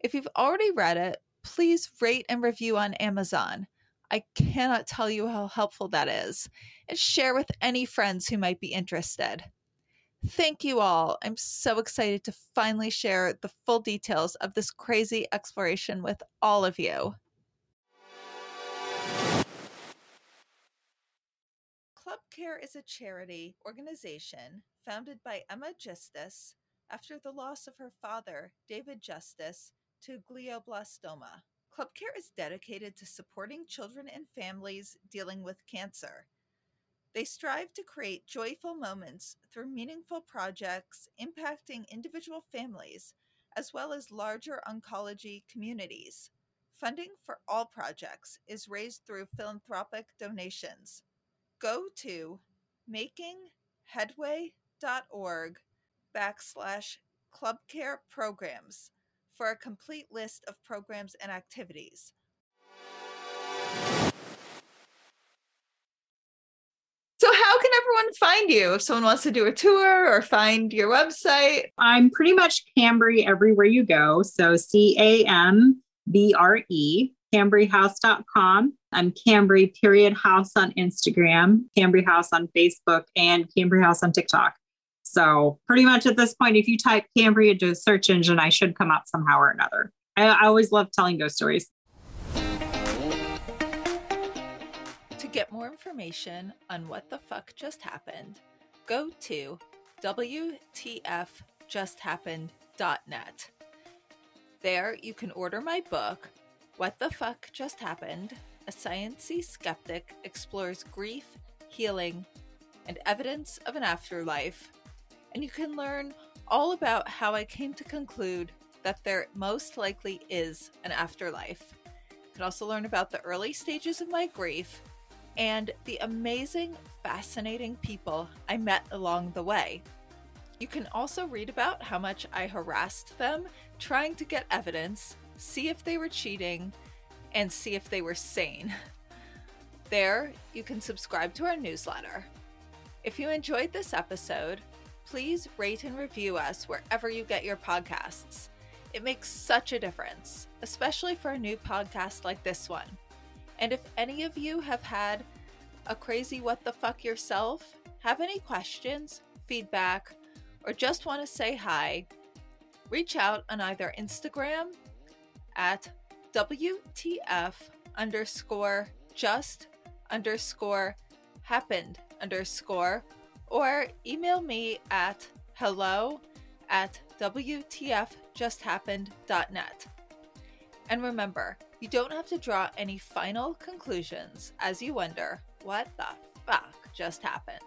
If you've already read it, please rate and review on Amazon. I cannot tell you how helpful that is. And share with any friends who might be interested. Thank you all. I'm so excited to finally share the full details of this crazy exploration with all of you. Club Care is a charity organization founded by Emma Justice after the loss of her father, David Justice, to glioblastoma. Club Care is dedicated to supporting children and families dealing with cancer. They strive to create joyful moments through meaningful projects impacting individual families as well as larger oncology communities. Funding for all projects is raised through philanthropic donations go to makingheadway.org backslash club care programs for a complete list of programs and activities. Everyone find you if someone wants to do a tour or find your website? I'm pretty much Cambre everywhere you go. So, C A M B R E cambrehouse.com. I'm Cambre period house on Instagram, Cambre House on Facebook, and Cambre House on TikTok. So pretty much at this point, if you type Cambre into a search engine, I should come up somehow or another. I, I always love telling ghost stories. Get more information on what the fuck just happened, go to WTFJustHappened.net. There you can order my book, what the Fuck Just Happened? A Sciencey Skeptic explores grief, healing, and evidence of an afterlife. And you can learn all about how I came to conclude that there most likely is an afterlife. You can also learn about the early stages of my grief and the amazing, fascinating people I met along the way. You can also read about how much I harassed them trying to get evidence see if they were cheating, and see if they were sane. (laughs) There, you can subscribe to our newsletter. If you enjoyed this episode, please rate and review us wherever you get your podcasts. It makes such a difference, especially for a new podcast like this one. And if any of you have had a crazy what the fuck yourself, have any questions, feedback, or just want to say hi, reach out on either Instagram at WTF underscore just underscore happened underscore or email me at hello at WTFJustHappened.net. And remember, you don't have to draw any final conclusions as you wonder what the fuck just happened.